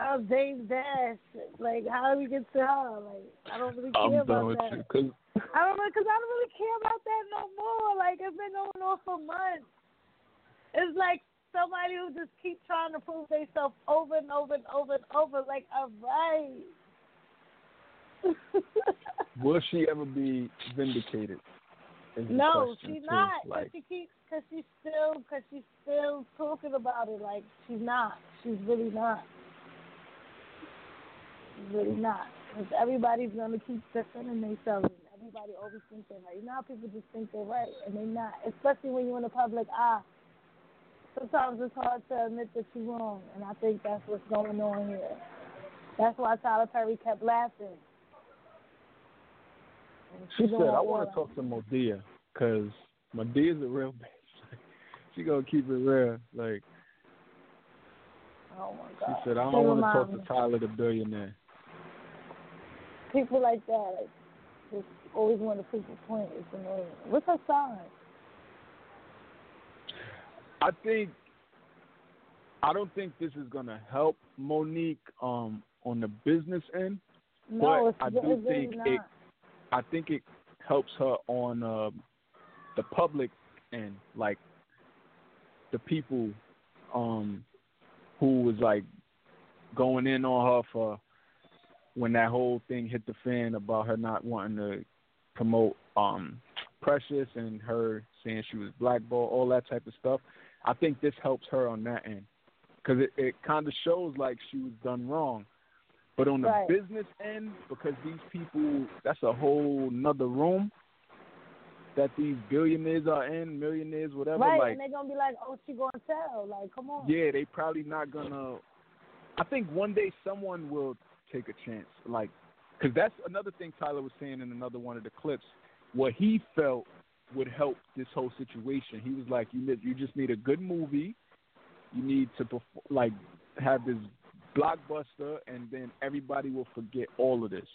Speaker 4: uh, Dame Dash. Like, how do we get to her? Like, I don't really care
Speaker 3: I'm done
Speaker 4: about
Speaker 3: with
Speaker 4: that.
Speaker 3: you. Cause
Speaker 4: I don't know, cause I don't really care about that no more. Like it's been going on for months. It's like somebody who just keep trying to prove themselves over and over and over and over. Like, all right.
Speaker 3: will she ever be vindicated?
Speaker 4: No, she's not. Cause
Speaker 3: Like,
Speaker 4: she keeps, cause she's still, cause she's still talking about it. Like she's not. She's really not. She's really not. Cause everybody's gonna keep defending themselves. And everybody always thinks they're right. You know how people just think they're right and they're not. Especially when you're in the public eye. Sometimes it's hard to admit that you're wrong, and I think that's what's going on here. That's why Tyler Perry kept laughing.
Speaker 3: She said, I want to talk to Madea because Madea's a real bitch. she gonna keep it real. Like
Speaker 4: Oh my
Speaker 3: she said, I don't want to talk
Speaker 4: me.
Speaker 3: to Tyler the billionaire.
Speaker 4: People like that, like, just always want to prove a point. It's annoying. What's her sign?
Speaker 3: I think I don't think this is gonna help Mo'Nique um on the business end.
Speaker 4: No,
Speaker 3: but I do think it I think it helps her on um the public and like the people um who was like going in on her for when that whole thing hit the fan about her not wanting to promote um Precious and her saying she was blackballed, all that type of stuff. I think this helps her on that end because it, it kind of shows like she was done wrong. But on the
Speaker 4: Right.
Speaker 3: business end, because these people, that's a whole nother room that these billionaires are in, millionaires, whatever.
Speaker 4: right,
Speaker 3: like,
Speaker 4: and they're gonna be like, "Oh, she gonna tell." Like, come on.
Speaker 3: yeah, they probably not gonna. I think one day someone will take a chance, like, because that's another thing Tyler was saying in another one of the clips. What he felt would help this whole situation. He was like, "You need- you just need a good movie. You need to perform, like have this blockbuster, and then everybody will forget all of this."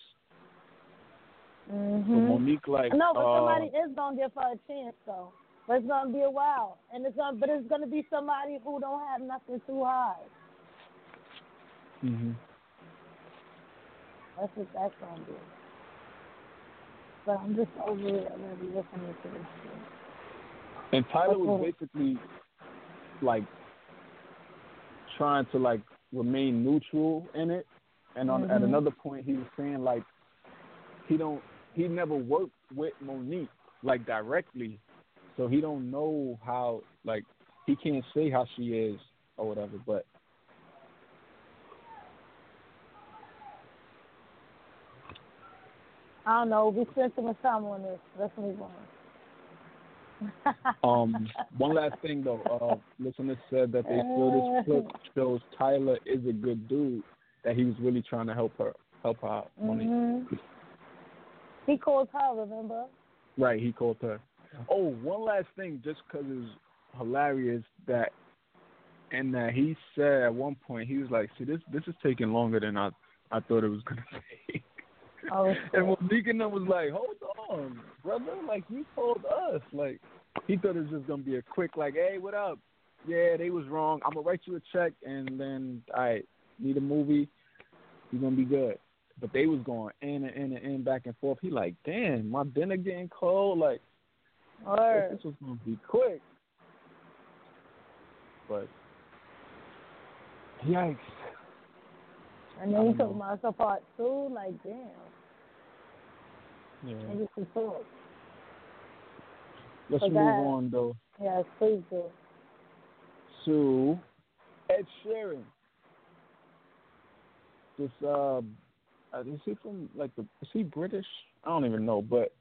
Speaker 3: So
Speaker 4: Mm-hmm.
Speaker 3: Mo'Nique, like,
Speaker 4: no, but
Speaker 3: uh,
Speaker 4: somebody is gonna give her a chance though. But it's gonna be a while, and it's gonna, but it's gonna be somebody who don't have nothing to hide.
Speaker 3: mhm.
Speaker 4: That's what that's gonna be. But I'm just over it already listening to this shit.
Speaker 3: And Tyler was basically like trying to like remain neutral in it. And on at
Speaker 4: Mhm.
Speaker 3: another point he was saying like he don't he never worked with Mo'Nique like directly. So he don't know how like he can't say how she is or whatever, but
Speaker 4: I don't know. We spent too much time on this. Let's move on.
Speaker 3: um one last thing though, uh listeners said that they feel this clip shows Tyler is a good dude, that he was really trying to help her help her out. Mo'Nique.
Speaker 4: hmm He called her. Remember?
Speaker 3: Right, he called her. Oh, one last thing, just 'cause it was hilarious that, and that he said at one point he was like, "See, this this is taking longer than I I thought it was gonna take."
Speaker 4: Oh,
Speaker 3: and Mo'Nique and them was like, "Hold on, brother, like you told us, like he thought it was just gonna be a quick, like, hey, what up? Yeah, they was wrong. I'm gonna write you a check, and then I right, need a movie. You're gonna be good." But they was going in and in and in back and forth. He like, damn, my dinner getting cold. Like, thought
Speaker 4: Word.
Speaker 3: this was gonna be quick. But yikes.
Speaker 4: And
Speaker 3: I
Speaker 4: then
Speaker 3: don't
Speaker 4: talking
Speaker 3: know.
Speaker 4: apart too. Like, damn.
Speaker 3: Yeah.
Speaker 4: Niggas can talk.
Speaker 3: Let's move on though
Speaker 4: Yes, please do.
Speaker 3: to Ed Sheeran. This uh, uh, is he from like the? Is he British? I don't even know, but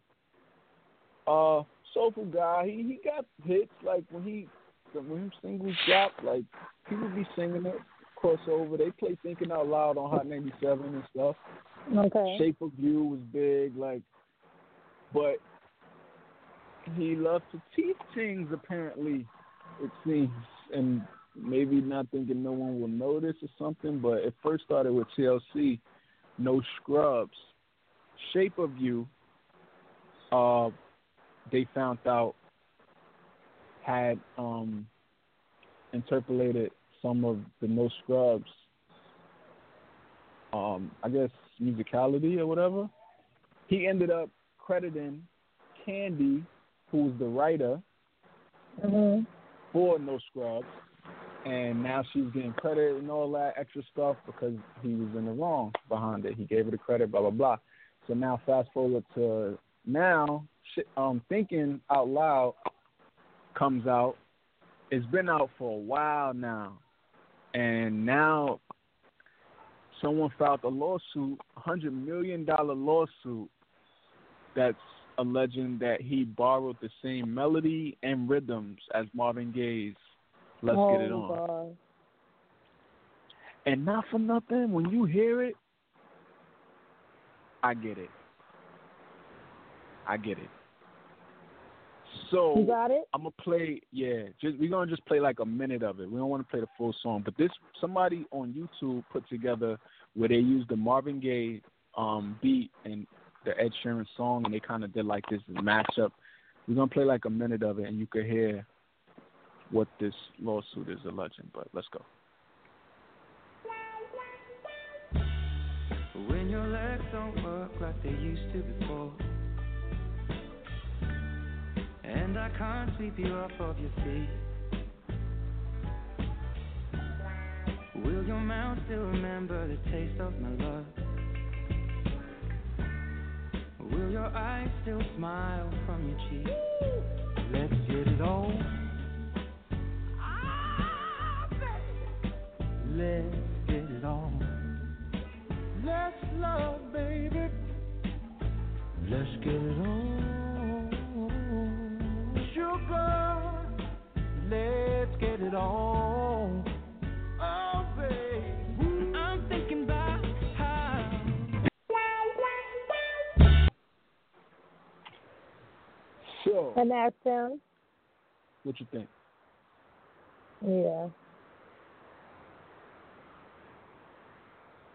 Speaker 3: uh, soulful guy. He he got hits like when he when his singles drop, like people be singing it. Crossover. They play Thinking Out Loud on Hot 97 and stuff.
Speaker 4: Okay.
Speaker 3: Shape of You was big, like, but he loves to teach things apparently. It seems, and maybe not thinking no one will notice or something. But it first started with TLC, No Scrubs, Shape of You. Uh, they found out had um interpolated some of the No Scrubs um, I guess musicality or whatever. He ended up crediting Kandi, who was the writer
Speaker 4: Mhm.
Speaker 3: for No Scrubs, and now she's getting credit and all that extra stuff because he was in the wrong behind it. He gave her the credit, blah blah blah. So now fast forward to now, um, thinking out loud comes out. It's been out for a while now, and now someone filed a lawsuit, a hundred million dollar lawsuit, that's alleging that he borrowed the same melody and rhythms as Marvin Gaye's "Let's
Speaker 4: oh,
Speaker 3: Get It On."
Speaker 4: God.
Speaker 3: And not for nothing, when you hear it, I get it. I get it. So
Speaker 4: You got it?
Speaker 3: I'm gonna play. Yeah, just we're gonna just play like a minute of it. We don't want to play the full song, but this somebody on YouTube put together where they used the Marvin Gaye um, beat and the Ed Sheeran song, and they kind of did like this matchup. We're gonna play like a minute of it, and you could hear what this lawsuit is alleging. But let's go.
Speaker 10: When your legs don't work like they used to before. And I can't sweep you off of your feet. Will your mouth still remember the taste of my love? Will your eyes still smile from your cheek? Let's get it on. Ah, Let's get it on. Let's love, baby. Let's get it on. Sugar, let's get it on.
Speaker 3: Sure.
Speaker 4: And that's him?
Speaker 3: What you think?
Speaker 4: Yeah.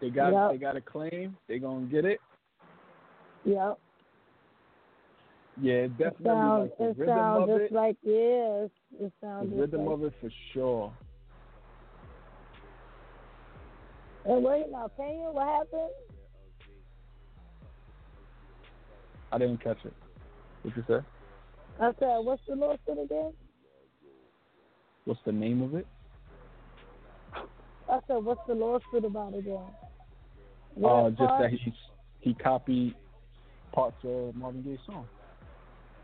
Speaker 3: They got
Speaker 4: Yep.
Speaker 3: they got a claim. They gonna get it.
Speaker 4: Yep.
Speaker 3: Yeah,
Speaker 4: It
Speaker 3: definitely
Speaker 4: sounds,
Speaker 3: like the
Speaker 4: it
Speaker 3: rhythm
Speaker 4: sounds
Speaker 3: of
Speaker 4: just
Speaker 3: it.
Speaker 4: like, yes. It sounds just
Speaker 3: rhythm
Speaker 4: like.
Speaker 3: of it for sure.
Speaker 4: And wait, now, can you? What happened?
Speaker 3: I didn't catch it. What you say?
Speaker 4: I said, what's the lawsuit again?
Speaker 3: What's the name of it?
Speaker 4: I said, what's the lawsuit about again?
Speaker 3: Uh, just
Speaker 4: part?
Speaker 3: that he he copied parts of Marvin Gaye's song.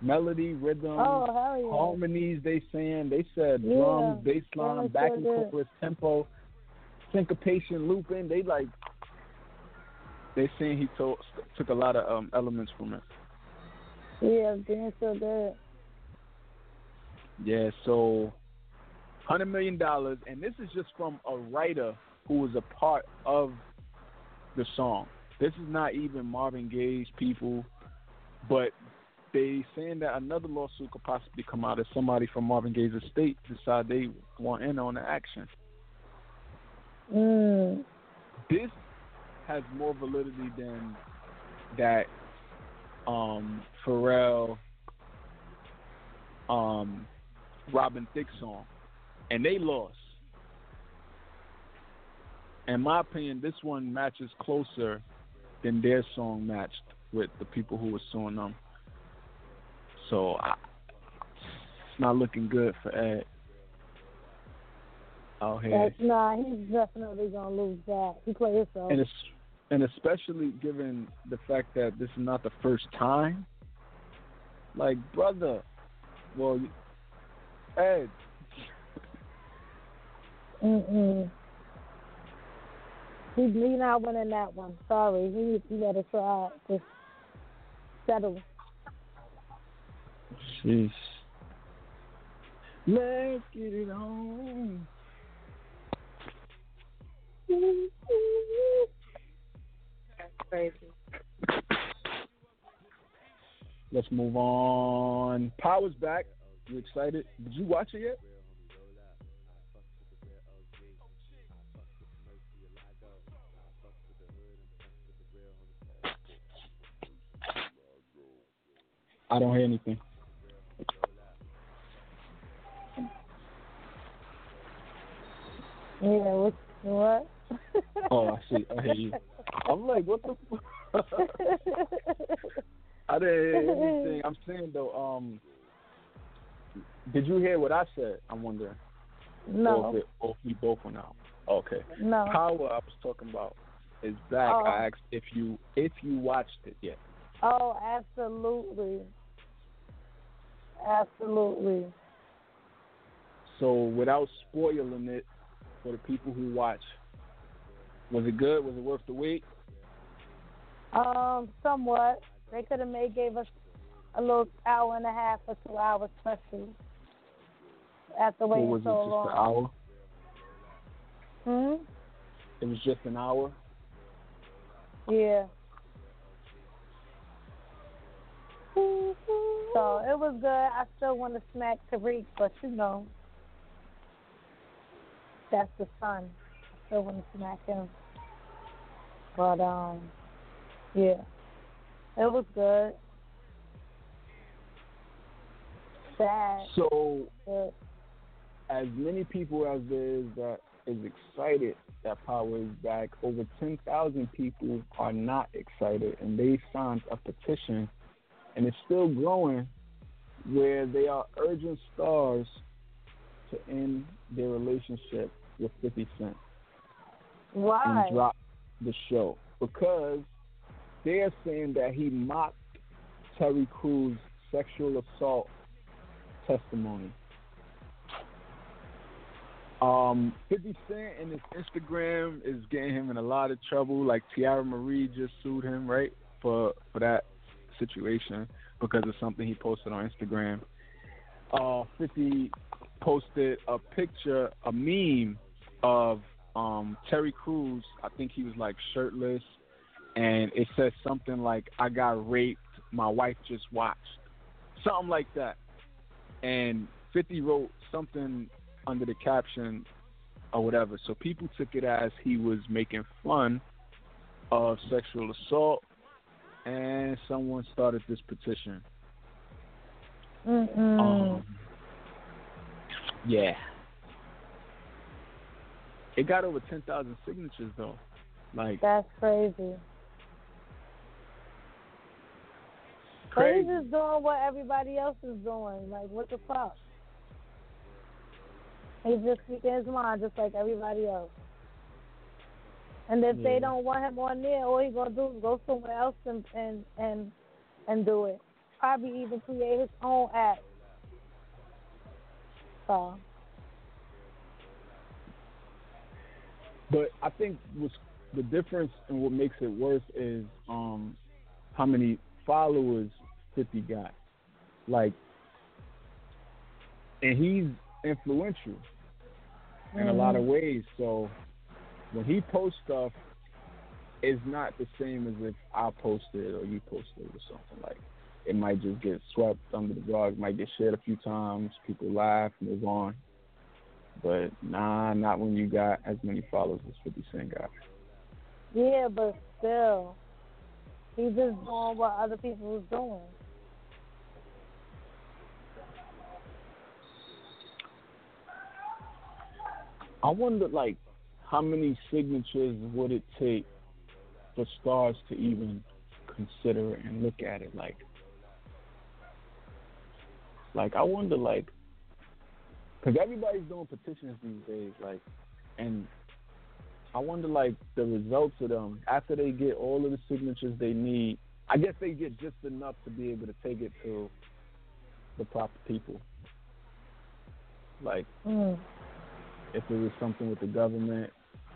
Speaker 3: Melody, rhythm,
Speaker 4: Oh, yeah.
Speaker 3: harmonies. They saying they said
Speaker 4: Yeah,
Speaker 3: drums, bass line, backing
Speaker 4: sure
Speaker 3: chorus, tempo, syncopation, looping. They like they saying he told, took a lot of um, elements from it.
Speaker 4: Yeah, being so good.
Speaker 3: Yeah, so hundred million dollars, and this is just from a writer who was a part of the song. This is not even Marvin Gaye's people, but they saying that another lawsuit could possibly come out if somebody from Marvin Gaye's estate decide they want in on the action.
Speaker 4: Mm.
Speaker 3: This has more validity than that um, Pharrell um, Robin Thicke song, and they lost. In my opinion, this one matches closer than their song matched with the people who were suing them. So I, it's not looking good for Ed out here.
Speaker 4: That's not. he's definitely gonna lose that. He played himself.
Speaker 3: and it's and especially given the fact that this is not the first time. Like, brother, Well, Ed,
Speaker 4: Mm-mm. He, he not winning that one. Sorry. He, he to try. Just settle.
Speaker 3: jeez. Let's get it on.
Speaker 5: That's crazy.
Speaker 3: Let's move on. Power's back. You excited? Did you watch it yet? I don't hear anything.
Speaker 4: Yeah, what? What?
Speaker 3: Oh, I see. I hear you. I'm like, what the? F- I didn't hear anything. I'm saying though, um, did you hear what I said? I'm wondering. Or
Speaker 4: no.
Speaker 3: if, it, or if we both went out. Okay.
Speaker 4: No.
Speaker 3: Power I was talking about is back.
Speaker 4: Oh.
Speaker 3: I asked if you if you watched it yet.
Speaker 4: Oh, absolutely. Absolutely.
Speaker 3: So without spoiling it for the people who watch, was it good? Was it worth the wait?
Speaker 4: Um, somewhat. They could have made gave us a little hour and a half or two hours special. After waiting
Speaker 3: was it
Speaker 4: so
Speaker 3: just an hour?
Speaker 4: Hmm?
Speaker 3: It was just an hour.
Speaker 4: Yeah. So it was good. I still want to smack Tariq, but you know, that's the son. I still want to smack him. But um, yeah, it was good. Sad.
Speaker 3: So
Speaker 4: Good.
Speaker 3: As many people as there is that is excited that Power is back, over 10,000 people are not excited, and they signed a petition, and it's still growing, where they are urging Starz to end their relationship with 50 Cent
Speaker 4: Why?
Speaker 3: and drop the show because they are saying that he mocked Terry Crews' sexual assault testimony. Um, 50 Cent and his Instagram is getting him in a lot of trouble. Like Teairra Mari just sued him, right, for for that situation because of something he posted on Instagram. Uh, 50 posted a picture, a meme of um Terry Crews. I think he was like shirtless, and it says something like "I got raped. My wife just watched," something like that. And 50 wrote something under the caption or whatever. So people took it as he was making fun of sexual assault, and someone started this petition. Um, yeah. It got over 10,000 signatures, though. Like,
Speaker 4: That's crazy. But
Speaker 3: crazy.
Speaker 4: he's just doing what everybody else is doing. Like, what the fuck? He's just speaking his mind just like everybody else. And if
Speaker 3: Yeah.
Speaker 4: they don't want him on there, all he's gonna do is go somewhere else and and and and do it. Probably even create his own app. So
Speaker 3: But I think what's the difference and what makes it worse is um how many followers 50 got. Like, and he's influential in a lot of mm-hmm. ways. So when he posts stuff, it's not the same as if I posted or you posted or something like. It might just get swept under the rug, might get shared a few times, people laugh, move on. But nah, not when you got as many followers as 50 Cent got.
Speaker 4: yeah, but still, he's just doing what other people was doing.
Speaker 3: I wonder, like, how many signatures would it take for Starz to even consider and look at it? Like, like I wonder, like, because everybody's doing petitions these days, like, and I wonder, like, the results of them after they get all of the signatures they need. I guess they get just enough to be able to take it to the proper people. Like
Speaker 4: Mm.
Speaker 3: If it was something with the government,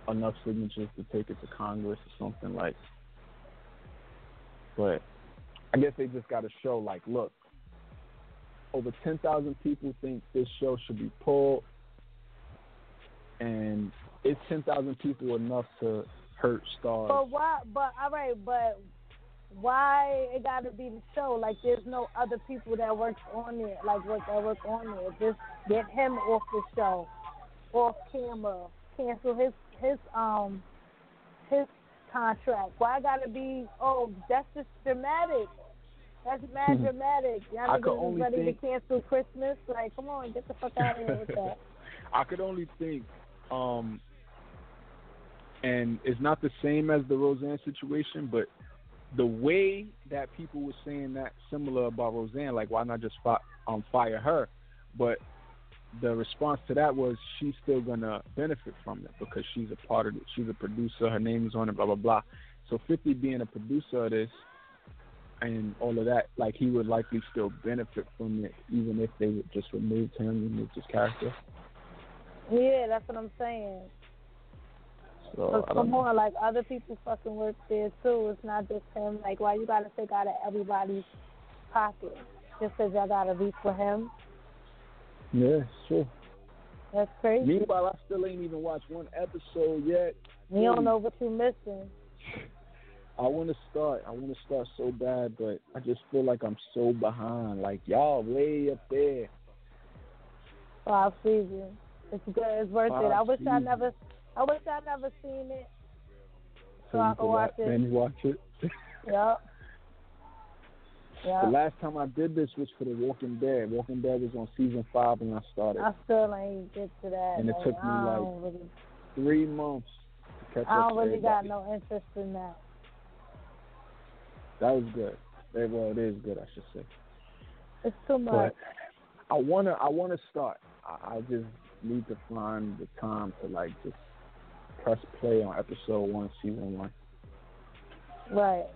Speaker 3: enough signatures to take it to Congress or something like. But I guess they just got to show like, look, over ten thousand people think this show should be pulled, and is ten thousand people enough to hurt Starz?
Speaker 4: But why? But all right, but why it got to be the show? Like, there's no other people that work on it, like work that work on it. Just get him off the show, off camera, cancel his his um his contract. Why got to be? Oh, that's just dramatic. That's mad
Speaker 3: Mhm.
Speaker 4: dramatic. Y'all
Speaker 3: I could only
Speaker 4: ready
Speaker 3: think-
Speaker 4: to cancel Christmas. Like, come on, get the fuck out of here with that.
Speaker 3: I could only think, um, and it's not the same as the Roseanne situation, but the way that people were saying that similar about Roseanne, like why not just fi- um, fire her? But the response to that was she's still gonna benefit from it because she's a part of it. She's a producer. Her name is on it. Blah blah blah. So Fifty being a producer of this and all of that, like he would likely still benefit from it, even if they would just remove him, and remove his character.
Speaker 4: Yeah, that's what I'm saying.
Speaker 3: So
Speaker 4: Cause
Speaker 3: I don't
Speaker 4: come on, like other people fucking work there too. It's not just him. Like, why you gotta take out of everybody's pocket just 'cause y'all gotta reach for him?
Speaker 3: Yeah, sure.
Speaker 4: That's crazy.
Speaker 3: Meanwhile, I still ain't even watched one episode yet.
Speaker 4: You don't know what you're missing.
Speaker 3: I want to start. I want to start so bad, but I just feel like I'm so behind. Like y'all way up there.
Speaker 4: Five seasons. It's good. It's worth it.
Speaker 3: Five
Speaker 4: I wish I never. I wish I never seen it. So
Speaker 3: you
Speaker 4: I
Speaker 3: can
Speaker 4: watch it.
Speaker 3: Then watch it.
Speaker 4: Yup.
Speaker 3: The last time I did this was for The Walking Dead. Walking Dead was on season five when I started.
Speaker 4: I still ain't get to that.
Speaker 3: And it
Speaker 4: like,
Speaker 3: took me, like,
Speaker 4: really,
Speaker 3: Three months to catch
Speaker 4: I
Speaker 3: up
Speaker 4: don't
Speaker 3: to
Speaker 4: really got no interest in that.
Speaker 3: That was good. Well, it is good, I should say.
Speaker 4: It's too much.
Speaker 3: But I wanna, I wanna start. I, I just need to find the time to like just press play on episode one, season one.
Speaker 4: Right.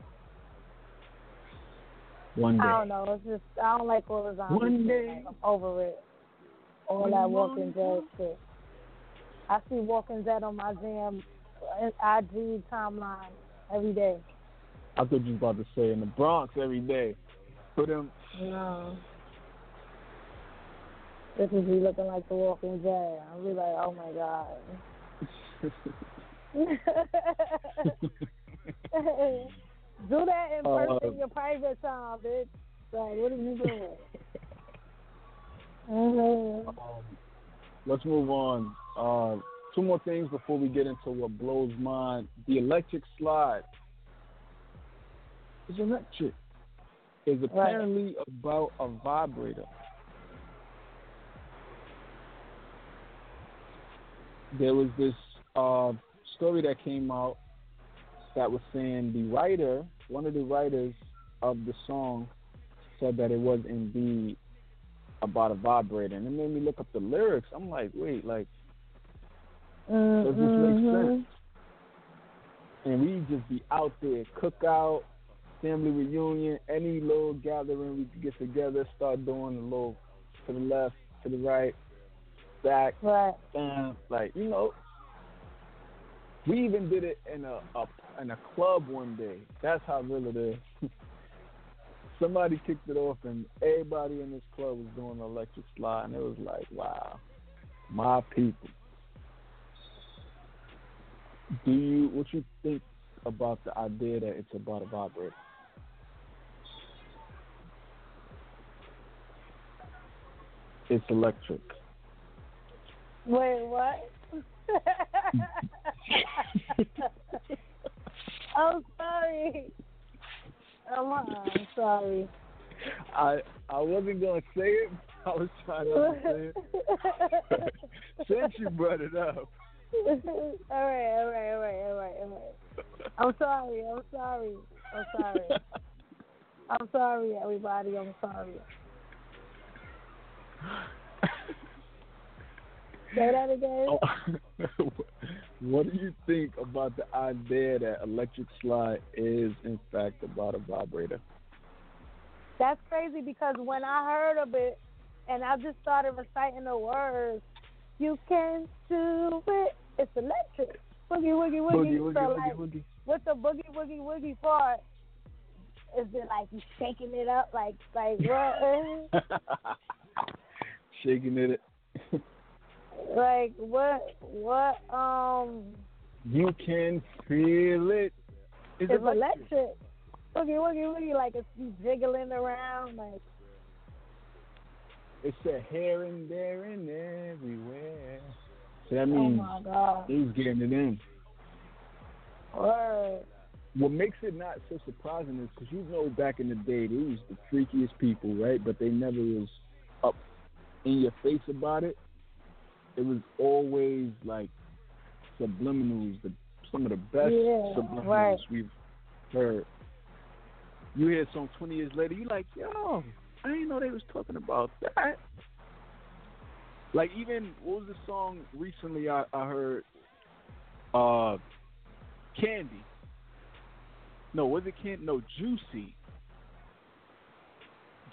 Speaker 3: One day.
Speaker 4: I don't know. It's just I don't like all the zombies.
Speaker 3: One day.
Speaker 4: I'm over it. All that Walking Dead shit. I see Walking Dead on my damn uh, IG timeline every day.
Speaker 3: I thought you was about to say in the Bronx every day. Put him.
Speaker 4: No. This is me looking like the Walking Dead. I'll be like, oh my god. Do that in
Speaker 3: Uh,
Speaker 4: person, your private time, bitch. Like, what are you doing? Mhm.
Speaker 3: Um, let's move on. Uh, two more things before we get into what blows mine. The electric slide is electric. Is apparently about a vibrator. There was this uh, story that came out that was saying the writer, one of the writers of the song, said that it was indeed about a vibrator, and it made me look up the lyrics. I'm like, wait, like, does this make
Speaker 4: Mhm.
Speaker 3: sense? And we just be out there, cookout, family reunion, any little gathering we could get together, start doing a little to the left, to the right, back,
Speaker 4: Right.
Speaker 3: down, like you know. We even did it in a, a in a club one day. That's how real it is. Somebody kicked it off, and everybody in this club was doing the electric slide, and it was like, wow, my people. Do you what you think about the idea that it's about a vibrator? It's electric.
Speaker 4: Wait, what? I'm sorry. I'm, I'm sorry.
Speaker 3: I I wasn't gonna say it. I was trying to understand. Since you brought it up,
Speaker 4: all right, all right, all right, all right, all right. I'm sorry. I'm sorry. I'm sorry. I'm sorry, everybody. I'm sorry. Say that again.
Speaker 3: Oh, what do you think about the idea that electric slide is in fact about a vibrator?
Speaker 4: That's crazy because when I heard of it and I just started reciting the words, you can do it. It's electric. Boogie woogie woogie.
Speaker 3: Woogie,
Speaker 4: so
Speaker 3: woogie,
Speaker 4: like,
Speaker 3: woogie.
Speaker 4: what's the boogie woogie woogie part? Is it like you shaking it up like like what?
Speaker 3: Shaking it.
Speaker 4: like what what um
Speaker 3: You can feel it. It's,
Speaker 4: it's
Speaker 3: electric.
Speaker 4: electric. Boogie woogie woogie like it's jiggling around like
Speaker 3: It's a here and there and everywhere. So that
Speaker 4: oh
Speaker 3: means
Speaker 4: my god.
Speaker 3: he's getting it in.
Speaker 4: Word.
Speaker 3: What makes it not so surprising is because you know back in the day they was the freakiest people, right? But they never was up in your face about it. It was always like subliminals, the some of the best
Speaker 4: Yeah,
Speaker 3: subliminals
Speaker 4: right.
Speaker 3: we've heard. You hear some twenty years later, you like, yo, I didn't know they was talking about that. Like even what was the song recently I, I heard? Uh, Candy. No, was it Candy? No, Juicy.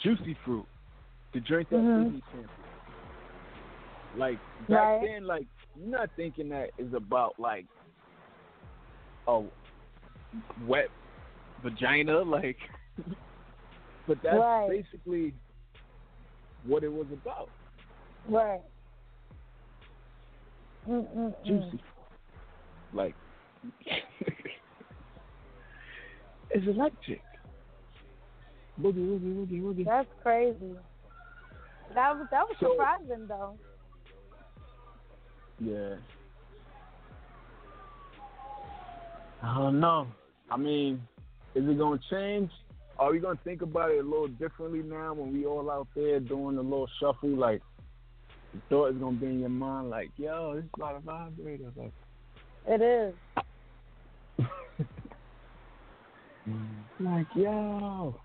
Speaker 3: Juicy Fruit. The drink that
Speaker 4: Mhm.
Speaker 3: Disney sampled. Like back
Speaker 4: Right.
Speaker 3: then, like you're not thinking that is about like a wet vagina, like. but that's
Speaker 4: Right.
Speaker 3: basically what it was about.
Speaker 4: Right. Mm-mm-mm.
Speaker 3: Juicy. Like it's electric. Boogie, woogie, woogie, woogie.
Speaker 4: That's crazy. That was that was
Speaker 3: So-
Speaker 4: surprising though.
Speaker 3: Yeah. I don't know. I mean, is it gonna change? Are we gonna think about it a little differently now when we all out there doing a little shuffle? Like, the thought is gonna be in your mind, like, yo, this is about a vibrator. Like,
Speaker 4: It is.
Speaker 3: like yo.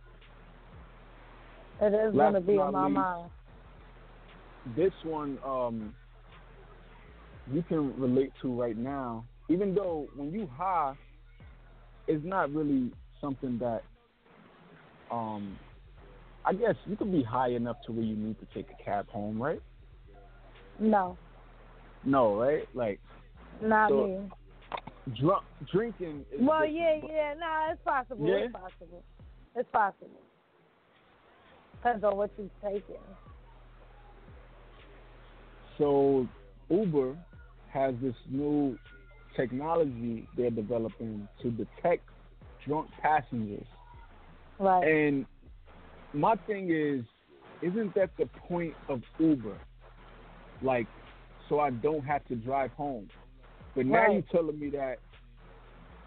Speaker 4: It is
Speaker 3: Last
Speaker 4: gonna be in my
Speaker 3: least,
Speaker 4: mind.
Speaker 3: this one um you can relate to right now even though when you high it's not really something that um i guess you could be high enough to where you need to take a cab home right
Speaker 4: No,
Speaker 3: no right like
Speaker 4: not
Speaker 3: So,
Speaker 4: me.
Speaker 3: drunk drinking is
Speaker 4: Well, yeah, yeah, nah, it's possible.
Speaker 3: Yeah?
Speaker 4: It's possible. It's possible. Depends on what you're taking.
Speaker 3: So Uber has this new technology they're developing to detect drunk passengers.
Speaker 4: Right.
Speaker 3: And my thing is, isn't that the point of Uber? Like, so I don't have to drive home. But now
Speaker 4: Right.
Speaker 3: you're telling me that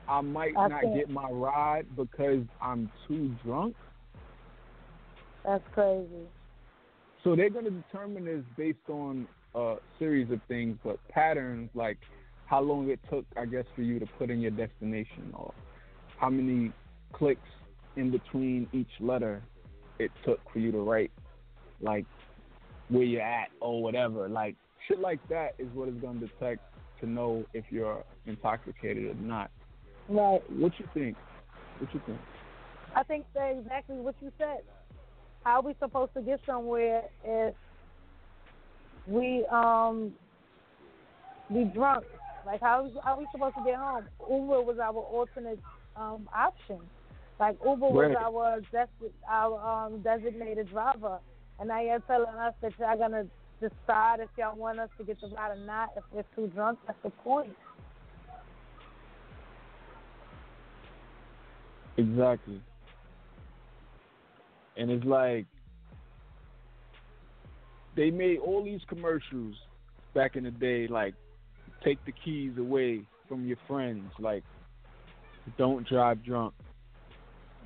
Speaker 3: I might
Speaker 4: I
Speaker 3: not
Speaker 4: think-
Speaker 3: get my ride because I'm too drunk.
Speaker 4: That's crazy.
Speaker 3: So they're going to determine this based on a series of things, but patterns like how long it took, I guess, for you to put in your destination, or how many clicks in between each letter it took for you to write, like where you're at or whatever. Like shit like that is what it's going to detect to know if you're intoxicated or not.
Speaker 4: Right.
Speaker 3: What you think? What you think?
Speaker 4: I think that's exactly what you said. How are we supposed to get somewhere if we um be drunk? Like how how are we supposed to get home? Uber was our alternate um option. Like Uber was our des- our um designated driver, and now you're telling us that y'all gonna decide if y'all want us to get the ride or not. If we're too drunk, that's the point.
Speaker 3: Exactly. And it's like they made all these commercials back in the day, like take the keys away from your friends, like don't drive drunk.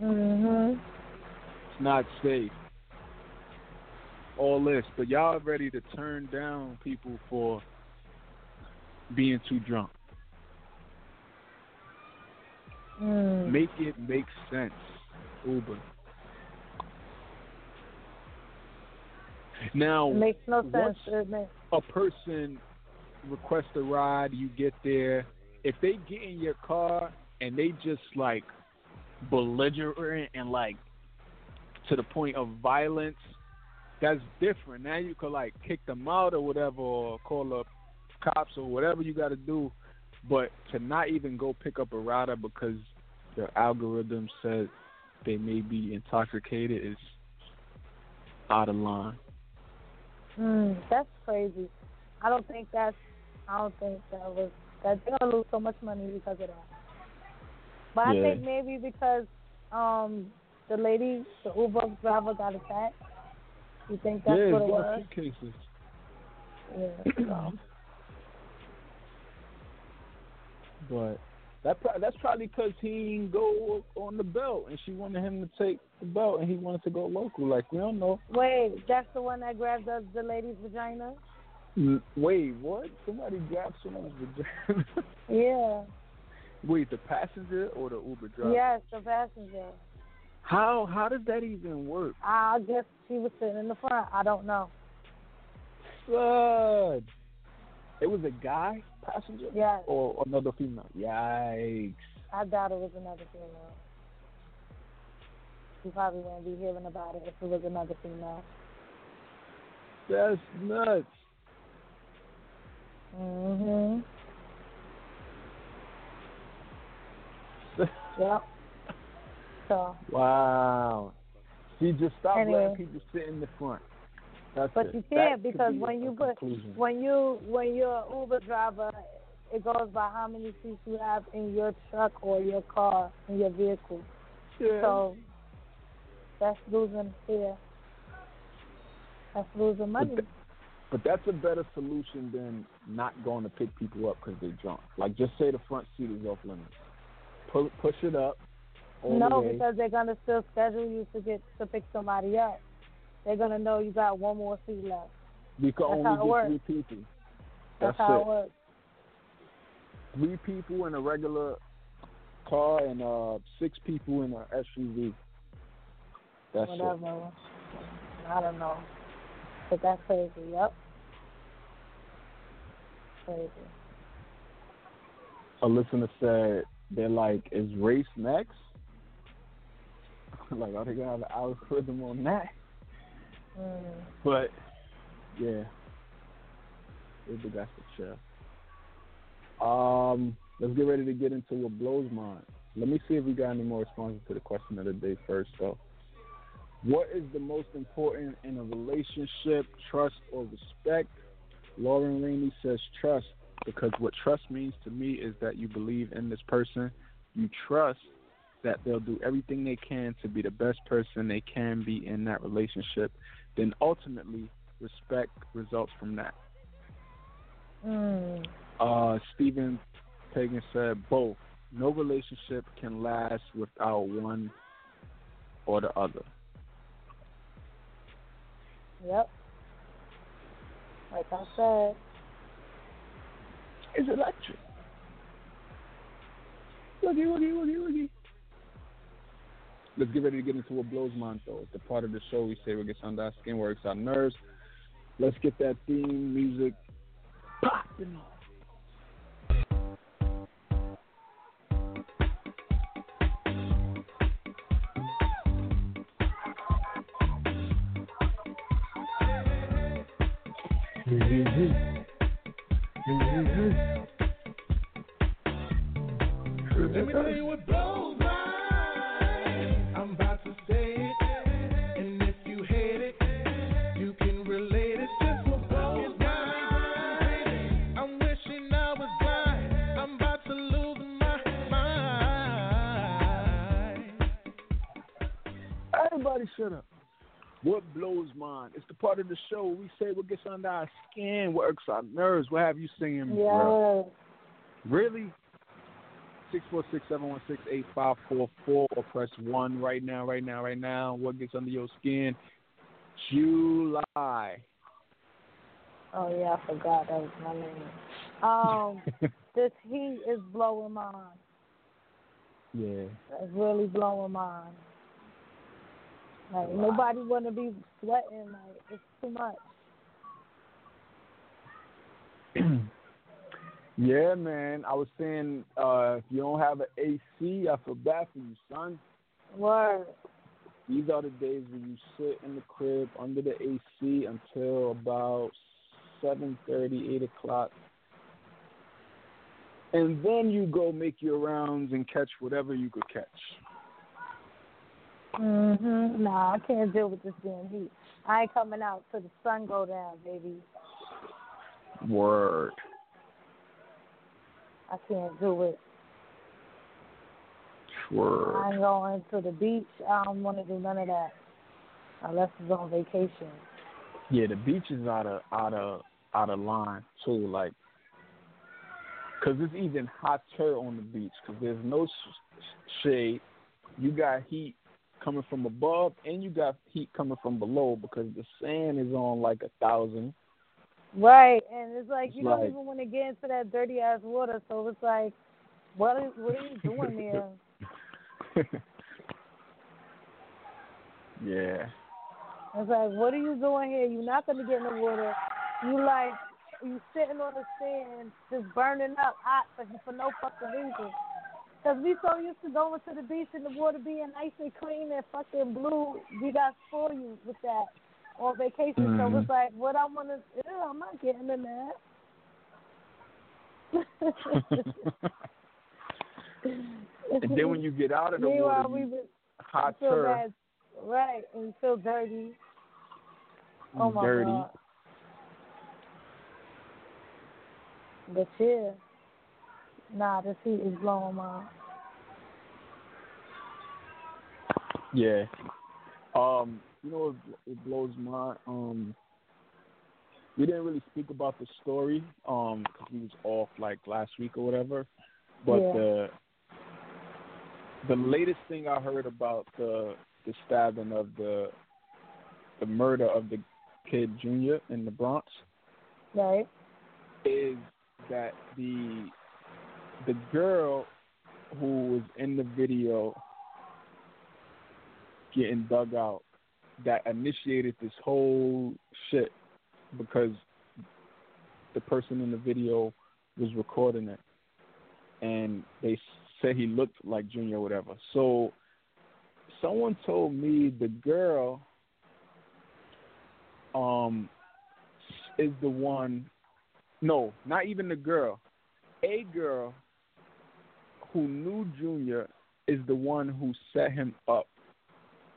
Speaker 4: Mhm.
Speaker 3: It's not safe. All this, but y'all ready to turn down people for being too drunk.
Speaker 4: Mm.
Speaker 3: Make it make sense, Uber. Now,
Speaker 4: It makes no
Speaker 3: once
Speaker 4: sense. Makes,
Speaker 3: a person requests a ride, you get there. If they get in your car and they just like belligerent and like to the point of violence, that's different. Now you could like kick them out or whatever, or call up cops or whatever you got to do. But to not even go pick up a rider because the algorithm said they may be intoxicated is out of line.
Speaker 4: Mm, that's crazy. I don't think that's. I don't think that was. That they're gonna lose so much money because of that. But I think maybe because um the lady, the Uber driver, got attacked. You think that's
Speaker 3: yeah,
Speaker 4: what it was?
Speaker 3: few cases.
Speaker 4: Yeah. So.
Speaker 3: But that pro- that's probably because he didn't go on the belt, and she wanted him to take the belt, and he wanted to go local. Like we don't know.
Speaker 4: Wait, that's the one that grabbed the, the lady's vagina?
Speaker 3: N- Wait, what? Somebody grabbed someone's vagina?
Speaker 4: Yeah.
Speaker 3: Wait, the passenger or the Uber driver?
Speaker 4: Yes, the passenger.
Speaker 3: How how does that even work?
Speaker 4: I guess she was sitting in the front. I don't know.
Speaker 3: Son. It was a guy passenger?
Speaker 4: Yes.
Speaker 3: Or another female? Yikes.
Speaker 4: I doubt it was another female. You probably wouldn't be hearing about it if it was another female.
Speaker 3: That's nuts.
Speaker 4: Mhm. Yep. So,
Speaker 3: wow. See, just stopped
Speaker 4: Anyway.
Speaker 3: letting people sit in the front. That's
Speaker 4: but
Speaker 3: it.
Speaker 4: you can't
Speaker 3: could
Speaker 4: because
Speaker 3: be
Speaker 4: when you put
Speaker 3: conclusion.
Speaker 4: when you when you're an Uber driver, it goes by how many seats you have in your truck or your car in your vehicle.
Speaker 3: Yeah.
Speaker 4: So that's losing here. That's losing money.
Speaker 3: th- But that's a better solution than not going to pick people up because they're drunk. Like, just say the front seat is off limits. Pull, push it up. All the
Speaker 4: No, because they're gonna still schedule you to get to pick somebody up. They're gonna know you got one more seat left.
Speaker 3: we can
Speaker 4: that's
Speaker 3: only get three people.
Speaker 4: That's,
Speaker 3: That's,
Speaker 4: how
Speaker 3: it.
Speaker 4: it works.
Speaker 3: Three people in a regular car and uh six people in an SUV. That's it.
Speaker 4: I don't know. But that's crazy. Yep. Crazy.
Speaker 3: A listener said they're like, is race next? like, are they gonna have an algorithm on that?
Speaker 4: Mm.
Speaker 3: But yeah, it's the guys for chill. Um, let's get ready to get into what blows mine. Let me see if we got any more responses to the question of the day first, though. What is the most important in a relationship, trust or respect? Lauren Rainey says trust because what trust means to me is that you believe in this person, you trust that they'll do everything they can to be the best person they can be in that relationship, then ultimately respect results from that.
Speaker 4: Mm.
Speaker 3: Uh, Stephen Pagan said both. No relationship can last without one or the other.
Speaker 4: Yep. Like I said.
Speaker 3: It's electric. Woogie, woogie, woogie, woogie. Let's get ready to get into what blows though. It's the part of the show we say what gets under our skin, works our nerves. Let's get that theme music popping off.
Speaker 10: Let me tell you what blows
Speaker 3: Up. What blows mind? It's the part of the show we say what gets under our skin, what irks our nerves. What have you singing, bro?
Speaker 4: Yes.
Speaker 3: Really? 646-716-8544 or press 1 right now, right now, right now. What gets under your skin? July.
Speaker 4: Oh yeah, I forgot that was my name. Um, this heat is blowing mine.
Speaker 3: yeah.
Speaker 4: It's really blowing mine. Like nobody want to be sweating. Like it's too much.
Speaker 3: yeah, man. I was saying uh, if you don't have an AC, I feel bad for you, son.
Speaker 4: Word.
Speaker 3: These are the days when you sit in the crib under the AC until about seven thirty, eight o'clock, and then you go make your rounds and catch whatever you could catch.
Speaker 4: Mhm. Nah, I can't deal with this damn heat. I ain't coming out till the sun go down, baby.
Speaker 3: Word.
Speaker 4: I can't do it.
Speaker 3: Word.
Speaker 4: I ain't going to the beach. I don't want to do none of that unless it's on vacation.
Speaker 3: Yeah, the beach is out of out of out of line too. Like, cause it's even hotter on the beach. Cause there's no sh- shade. You got heat coming from above, and you got heat coming from below because the sand is on like a thousand.
Speaker 4: Right, and it's like
Speaker 3: It's
Speaker 4: you don't even want to get into that dirty ass water. So it's like, what are, what are you doing there?
Speaker 3: yeah.
Speaker 4: It's like, what are you doing here? You're not gonna get in the water. You like, you sitting on the sand, just burning up hot for for no fucking reason. Cause we so used to going to the beach and the water being nice and clean and fucking blue. We got spoiled you with that on vacation. So
Speaker 3: Mhm.
Speaker 4: it's like, what I want to, I'm not getting in that.
Speaker 3: and then when you get out of the
Speaker 4: Meanwhile,
Speaker 3: water,
Speaker 4: we
Speaker 3: you
Speaker 4: was
Speaker 3: hotter,
Speaker 4: feel bad, right? And you feel dirty. Oh my
Speaker 3: dirty.
Speaker 4: god. But yeah, nah, this heat is blowing my.
Speaker 3: Yeah. Um, you know, it, it blows my um. We didn't really speak about the story um because we was off like last week or whatever, but
Speaker 4: Yeah.
Speaker 3: the the latest thing I heard about the the stabbing of the the murder of the kid Junior in the Bronx
Speaker 4: Right.
Speaker 3: is that the the girl who was in the video getting dug out that initiated this whole shit because the person in the video was recording it and they said he looked like Junior or whatever. So someone told me the girl um is the one no, not even the girl. A girl who knew Junior is the one who set him up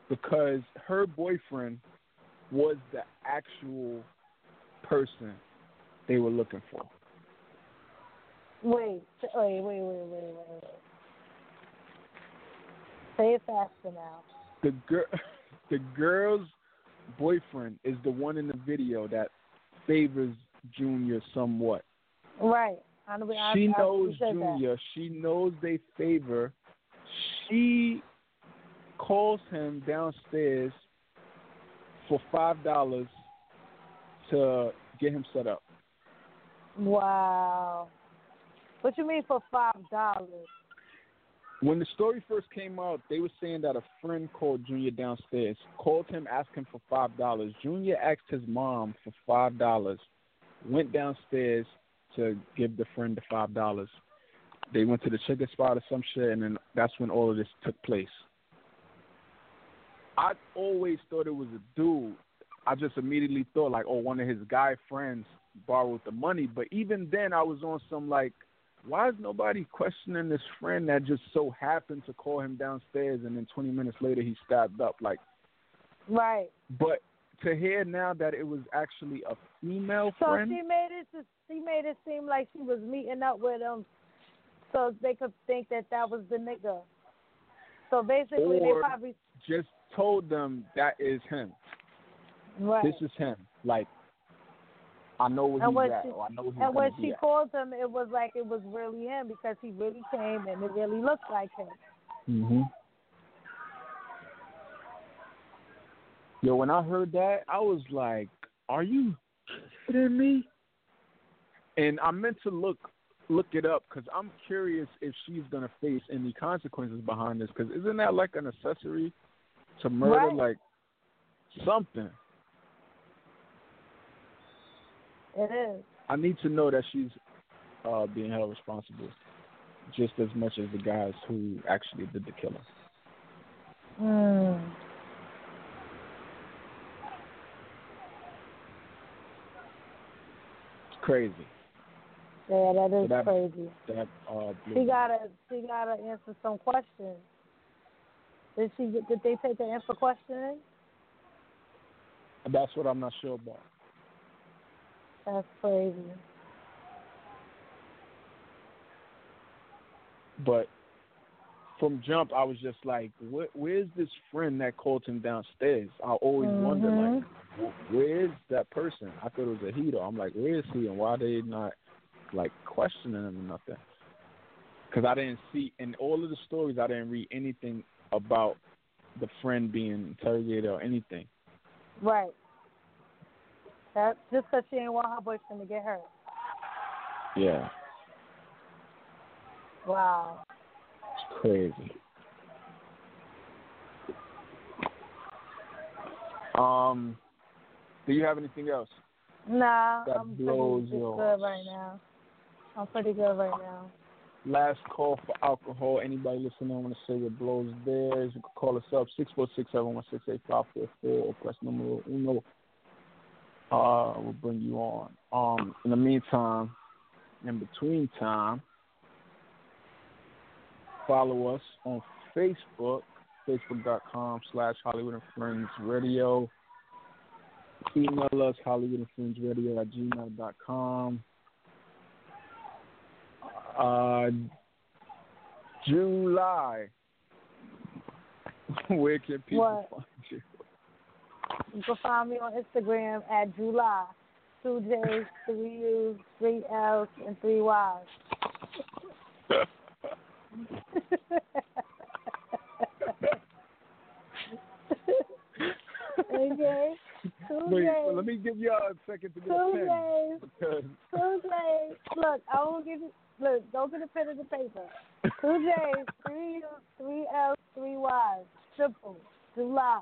Speaker 3: because her boyfriend was the actual person they were looking for.
Speaker 4: Wait, wait, wait, wait, wait, wait, wait. Say it faster now.
Speaker 3: The girl, the girl's boyfriend is the one in the video that favors Junior somewhat.
Speaker 4: Right. I, I,
Speaker 3: she knows
Speaker 4: said that.
Speaker 3: Junior. She knows they favor. She calls him downstairs for five dollars to get him set up.
Speaker 4: Wow. What you mean for five dollars?
Speaker 3: When the story first came out, they were saying that a friend called Junior downstairs, called him asked him for five dollars. Junior asked his mom for five dollars, went downstairs to give the friend the five dollars. They went to the chicken spot or some shit, and then that's when all of this took place. I always thought it was a dude. I just immediately thought like, oh, one of his guy friends borrowed the money. But even then, I was on some like, why is nobody questioning this friend that just so happened to call him downstairs and then 20 minutes later he stabbed up? Like,
Speaker 4: Right.
Speaker 3: but to hear now that it was actually a female
Speaker 4: So
Speaker 3: friend,
Speaker 4: she made it. To, she made it seem like she was meeting up with him, so they could think that that was the nigga. So basically,
Speaker 3: Or-
Speaker 4: they probably
Speaker 3: just told them that is him.
Speaker 4: right.
Speaker 3: This is him. Like, I know where
Speaker 4: and
Speaker 3: he's at,
Speaker 4: she,
Speaker 3: I know he's
Speaker 4: and when she
Speaker 3: at.
Speaker 4: called him, it was like it was really him because he really came and it really looked like him.
Speaker 3: hmm Yo, when I heard that, I was like, "Are you kidding me?" and I meant to look look it up because I'm curious if she's gonna face any consequences behind this. Because isn't that like an accessory to murder,
Speaker 4: right.
Speaker 3: like something?
Speaker 4: It is.
Speaker 3: I need to know that she's uh, being held responsible just as much as the guys who actually did the killing.
Speaker 4: Hmm.
Speaker 3: It's crazy.
Speaker 4: Yeah, that is
Speaker 3: So that-
Speaker 4: crazy.
Speaker 3: That uh,
Speaker 4: She gotta she gotta answer some questions. Did she get did they take the answer questioning?
Speaker 3: That's what I'm not sure about.
Speaker 4: That's crazy.
Speaker 3: But from jump, I was just like, where, "Where's this friend that called him downstairs?" I always wonder, like, where is that person? I thought it was a heater. I'm like, where is he, and why they not like questioning him or nothing? Because I didn't see in all of the stories, I didn't read anything about the friend being interrogated or anything.
Speaker 4: Right. That just 'cause she didn't want her boyfriend to get hurt.
Speaker 3: Yeah,
Speaker 4: Wow.
Speaker 3: it's crazy. Um, do you have anything else?
Speaker 4: Nah,
Speaker 3: That
Speaker 4: I'm
Speaker 3: blows
Speaker 4: pretty good right now. I'm pretty good right now.
Speaker 3: Last call for alcohol. Anybody listening want to say what blows theirs? You can call us up six four six seven one six eight five four four or press number uno. Uh, we'll bring you on. Um, in the meantime, in between time, follow us on Facebook, facebook.com slash Holliewood and Friends Radio. Email us Holliewood and Friends Radio at gmail.com. Uh, July. Where can people
Speaker 4: What?
Speaker 3: find you?
Speaker 4: You can find me on Instagram at July. Two J's, three U's, three L's, and three Y's. okay. Two
Speaker 3: Wait,
Speaker 4: J's.
Speaker 3: let me give y'all a second to get a
Speaker 4: Two
Speaker 3: pen.
Speaker 4: J's.
Speaker 3: Because
Speaker 4: Two. Look, I won't give you. Look, don't get a pen and the paper. Two J's, three U's, three L's, three Y's. Simple. July.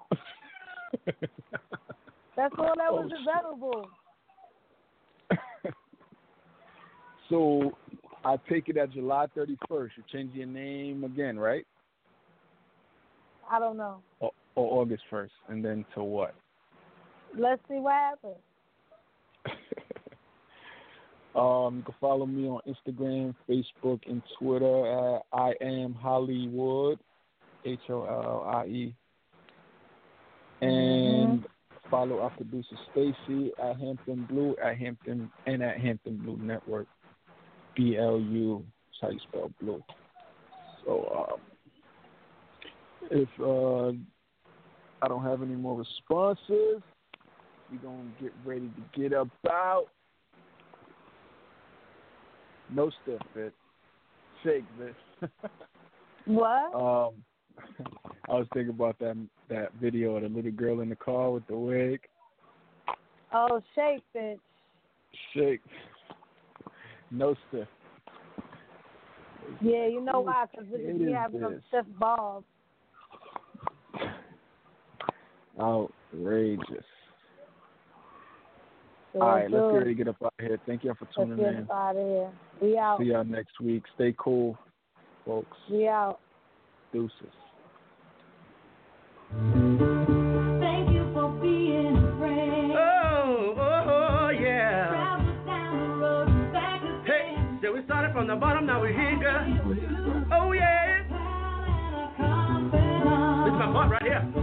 Speaker 4: That's all that was
Speaker 3: Oh,
Speaker 4: available.
Speaker 3: so I take it at July 31st. You're changing your name again, right?
Speaker 4: I don't know.
Speaker 3: Or, or August 1st. And then to what?
Speaker 4: Let's see what happens.
Speaker 3: Um, you can follow me on Instagram, Facebook, and Twitter at I am Holliewood, H O L L I E. And follow our producer Stacy at Hampton Blue at Hampton and at Hampton Blue Network. B L U. That's how you spell blue. So um, if uh, I don't have any more responses, we're gonna get ready to get about. No stiff fit. Shake this.
Speaker 4: What?
Speaker 3: um, I was thinking about that that video of the little girl in the car with the wig.
Speaker 4: Oh, shake, bitch.
Speaker 3: Shake. No stiff.
Speaker 4: Yeah, you know why? Because we
Speaker 3: is
Speaker 4: have some stiff balls.
Speaker 3: Outrageous.
Speaker 4: So
Speaker 3: All right, let's get ready to get up out of here. Thank y'all for
Speaker 4: Let's
Speaker 3: tuning
Speaker 4: get
Speaker 3: in.
Speaker 4: out of here. We out.
Speaker 3: See y'all next week. Stay cool, folks.
Speaker 4: We out.
Speaker 3: Deuces.
Speaker 10: Thank you for being a friend.
Speaker 11: Oh, oh, oh, yeah.
Speaker 10: Down the road, back.
Speaker 11: Hey, so we started from the bottom, now we're here, girl. Oh, yeah. This is my part right here.